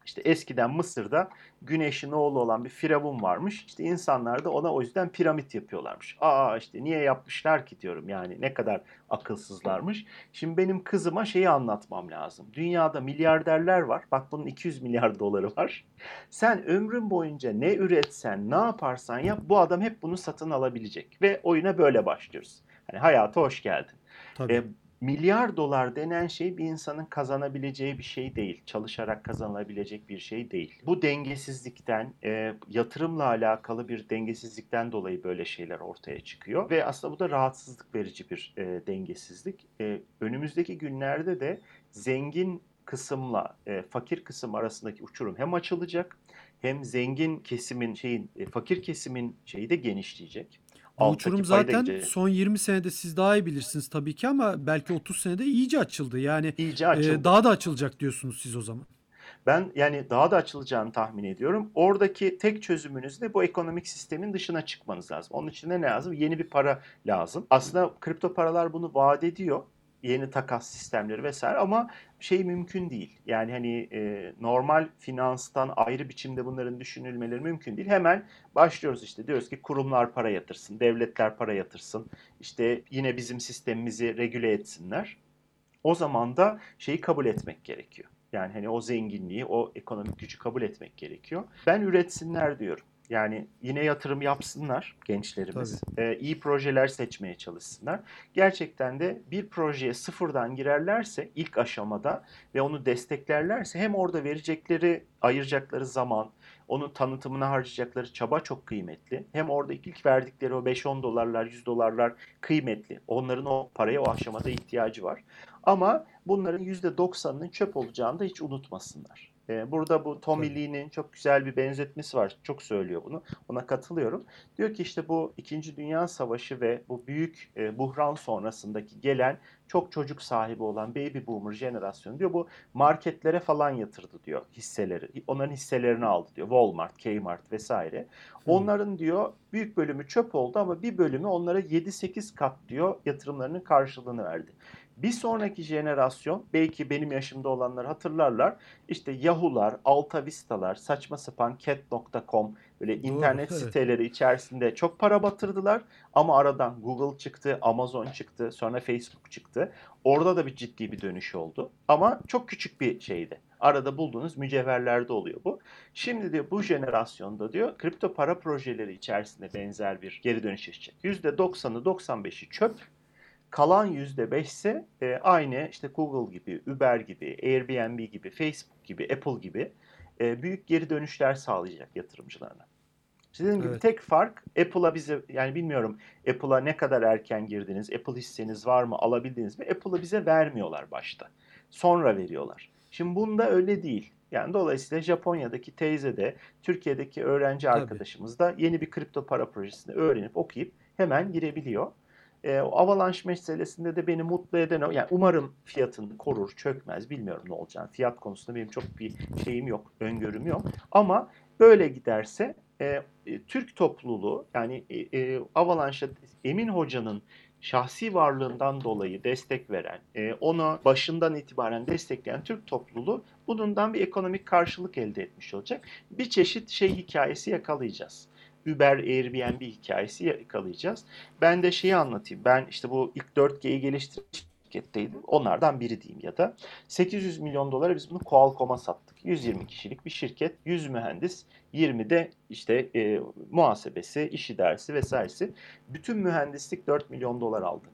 İşte eskiden Mısır'da güneşin oğlu olan bir firavun varmış. İşte insanlar da ona o yüzden piramit yapıyorlarmış. Aa işte niye yapmışlar ki diyorum yani ne kadar akılsızlarmış. Şimdi benim kızıma şeyi anlatmam lazım. Dünyada milyarderler var. Bak bunun 200 milyar doları var. Sen ömrün boyunca ne üretsen, ne yaparsan yap bu adam hep bunu satın alabilecek. Ve oyuna böyle başlıyoruz. Hani hayata hoş geldin. Tabii. E, milyar dolar denen şey bir insanın kazanabileceği bir şey değil. Çalışarak kazanılabilecek bir şey değil. Bu dengesizlikten, e, yatırımla alakalı bir dengesizlikten dolayı böyle şeyler ortaya çıkıyor. Ve aslında bu da rahatsızlık verici bir e, dengesizlik. E, önümüzdeki günlerde de zengin kısımla e, fakir kısım arasındaki uçurum hem açılacak hem zengin kesimin şeyin e, fakir kesimin şeyi de genişleyecek. Bu Alttaki uçurum payı da zaten gidecek. son 20 senede siz daha iyi bilirsiniz tabii ki ama belki 30 senede iyice açıldı. Yani iyice e, açıldı. daha da açılacak diyorsunuz siz o zaman. Ben yani daha da açılacağını tahmin ediyorum. Oradaki tek çözümünüz de bu ekonomik sistemin dışına çıkmanız lazım. Onun için de ne lazım? Yeni bir para lazım. Aslında kripto paralar bunu vaat ediyor. Yeni takas sistemleri vesaire ama şey mümkün değil. Yani hani e, normal finanstan ayrı biçimde bunların düşünülmeleri mümkün değil. Hemen başlıyoruz işte diyoruz ki kurumlar para yatırsın, devletler para yatırsın. İşte yine bizim sistemimizi regüle etsinler. O zaman da şeyi kabul etmek gerekiyor. Yani hani o zenginliği, o ekonomik gücü kabul etmek gerekiyor. Ben üretsinler diyorum. Yani yine yatırım yapsınlar gençlerimiz. Ee, iyi projeler seçmeye çalışsınlar. Gerçekten de bir projeye sıfırdan girerlerse ilk aşamada ve onu desteklerlerse hem orada verecekleri, ayıracakları zaman, onun tanıtımına harcayacakları çaba çok kıymetli. Hem orada ilk verdikleri o 5-10 dolarlar, 100 dolarlar kıymetli. Onların o paraya o aşamada ihtiyacı var. Ama bunların %90'ının çöp olacağını da hiç unutmasınlar. E, burada bu Tommy. Lee'nin çok güzel bir benzetmesi var. Çok söylüyor bunu. Ona katılıyorum. Diyor ki işte bu İkinci Dünya Savaşı ve bu büyük e, buhran sonrasındaki gelen çok çocuk sahibi olan baby boomer jenerasyonu diyor bu marketlere falan yatırdı diyor hisseleri. Onların hisselerini aldı diyor. Walmart, Kmart vesaire. Onların diyor büyük bölümü çöp oldu ama bir bölümü onlara 7-8 kat diyor yatırımlarının karşılığını verdi. Bir sonraki jenerasyon belki benim yaşımda olanlar hatırlarlar. İşte Yahoo'lar, Alta Vista'lar, saçma sapan cat.com böyle Doğru, internet evet. siteleri içerisinde çok para batırdılar. Ama aradan Google çıktı, Amazon çıktı, sonra Facebook çıktı. Orada da bir ciddi bir dönüş oldu. Ama çok küçük bir şeydi. Arada bulduğunuz mücevherlerde oluyor bu. Şimdi diyor bu jenerasyonda diyor kripto para projeleri içerisinde benzer bir geri dönüş yaşayacak. %90'ı 95'i çöp. Kalan %5 ise e, aynı işte Google gibi, Uber gibi, Airbnb gibi, Facebook gibi, Apple gibi e, büyük geri dönüşler sağlayacak yatırımcılarına. Dediğim gibi Evet. tek fark Apple'a bize yani bilmiyorum Apple'a ne kadar erken girdiniz, Apple hisseniz var mı, alabildiniz mi? Apple'ı bize vermiyorlar başta. Sonra veriyorlar. Şimdi bunda öyle değil. Yani dolayısıyla Japonya'daki teyze de Türkiye'deki öğrenci arkadaşımız da yeni bir kripto para projesini öğrenip okuyup hemen girebiliyor. E, o Avalanche meselesinde de beni mutlu eden o. Yani umarım fiyatını korur, çökmez. Bilmiyorum ne olacağını. Fiyat konusunda benim çok bir şeyim yok, öngörüm yok. Ama böyle giderse e, e, Türk topluluğu yani e, e, Avalanche'a Emin Hoca'nın şahsi varlığından dolayı destek veren, e, ona başından itibaren destekleyen Türk topluluğu bundan bir ekonomik karşılık elde etmiş olacak. Bir çeşit şey hikayesi yakalayacağız. Uber, Airbnb hikayesi yakalayacağız. Ben de şeyi anlatayım. Ben işte bu ilk 4G'yi geliştiren şirketteydim. Onlardan biri diyeyim ya da. 800 milyon dolara biz bunu Qualcomm'a sattık. 120 kişilik bir şirket, 100 mühendis, 20 de işte e, muhasebesi, işi dersi vesairesi. Bütün mühendislik 4 milyon dolar aldı.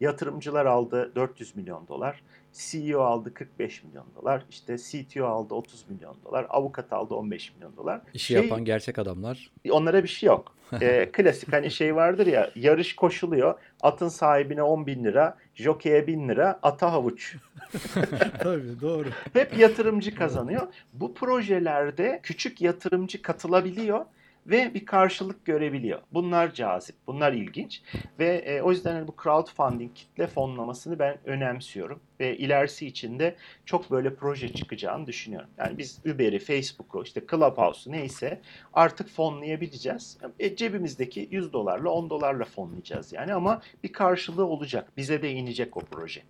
Yatırımcılar aldı 400 milyon dolar. CEO aldı 45 milyon dolar. İşte CTO aldı 30 milyon dolar. Avukat aldı 15 milyon dolar. İşi Şey- yapan gerçek adamlar. Onlara bir şey yok. Ee, klasik hani şey vardır ya yarış koşuluyor. Atın sahibine 10 bin lira, jokeye 1000 lira, ata havuç. Tabii doğru. Hep yatırımcı kazanıyor. Bu projelerde küçük yatırımcı katılabiliyor ve bir karşılık görebiliyor. Bunlar cazip, bunlar ilginç ve e, o yüzden hani bu crowdfunding kitle fonlamasını ben önemsiyorum ve ilerisi için de çok böyle proje çıkacağını düşünüyorum. Yani biz Uber'i, Facebook'u, işte Clubhouse'u neyse artık fonlayabileceğiz. E, cebimizdeki 100 dolarla 10 dolarla fonlayacağız yani ama bir karşılığı olacak. Bize de inecek o proje.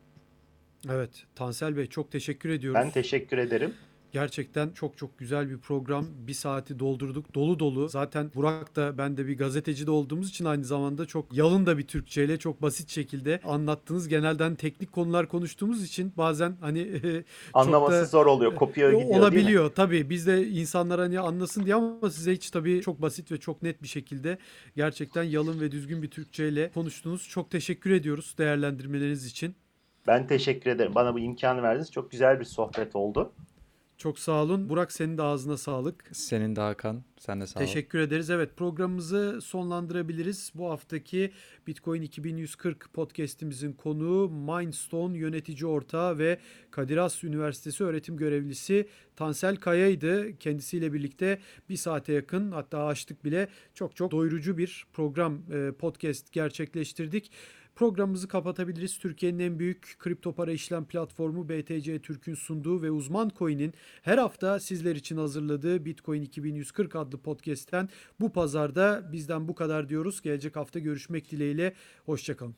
Evet Tansel Bey çok teşekkür ediyoruz. Ben teşekkür ederim. Gerçekten çok çok güzel bir program. Bir saati doldurduk. Dolu dolu. Zaten Burak da ben de bir gazeteci de olduğumuz için aynı zamanda çok yalın da bir Türkçeyle çok basit şekilde anlattınız. Genelden teknik konular konuştuğumuz için bazen hani Anlaması da- zor oluyor, kopuyor gidiyor olabiliyor. Tabii biz de insanlar hani anlasın diye ama size hiç tabii çok basit ve çok net bir şekilde gerçekten yalın ve düzgün bir Türkçeyle konuştunuz. Çok teşekkür ediyoruz değerlendirmeleriniz için. Ben teşekkür ederim. Bana bu imkanı verdiniz. Çok güzel bir sohbet oldu. Çok sağ olun. Burak senin de ağzına sağlık. Senin de Hakan. Sen de sağ ol. Teşekkür ederiz. Evet programımızı sonlandırabiliriz. Bu haftaki Bitcoin 2140 podcast'imizin konuğu Mindstone yönetici ortağı ve Kadir Has Üniversitesi öğretim görevlisi Tansel Kaya'ydı. Kendisiyle birlikte bir saate yakın hatta açtık bile çok çok doyurucu bir program e, podcast gerçekleştirdik. Programımızı kapatabiliriz. Türkiye'nin en büyük kripto para işlem platformu BTC Türk'ün sunduğu ve uzman coin'in her hafta sizler için hazırladığı Bitcoin 2140 adlı podcast'ten bu pazarda bizden bu kadar diyoruz. Gelecek hafta görüşmek dileğiyle. Hoşçakalın.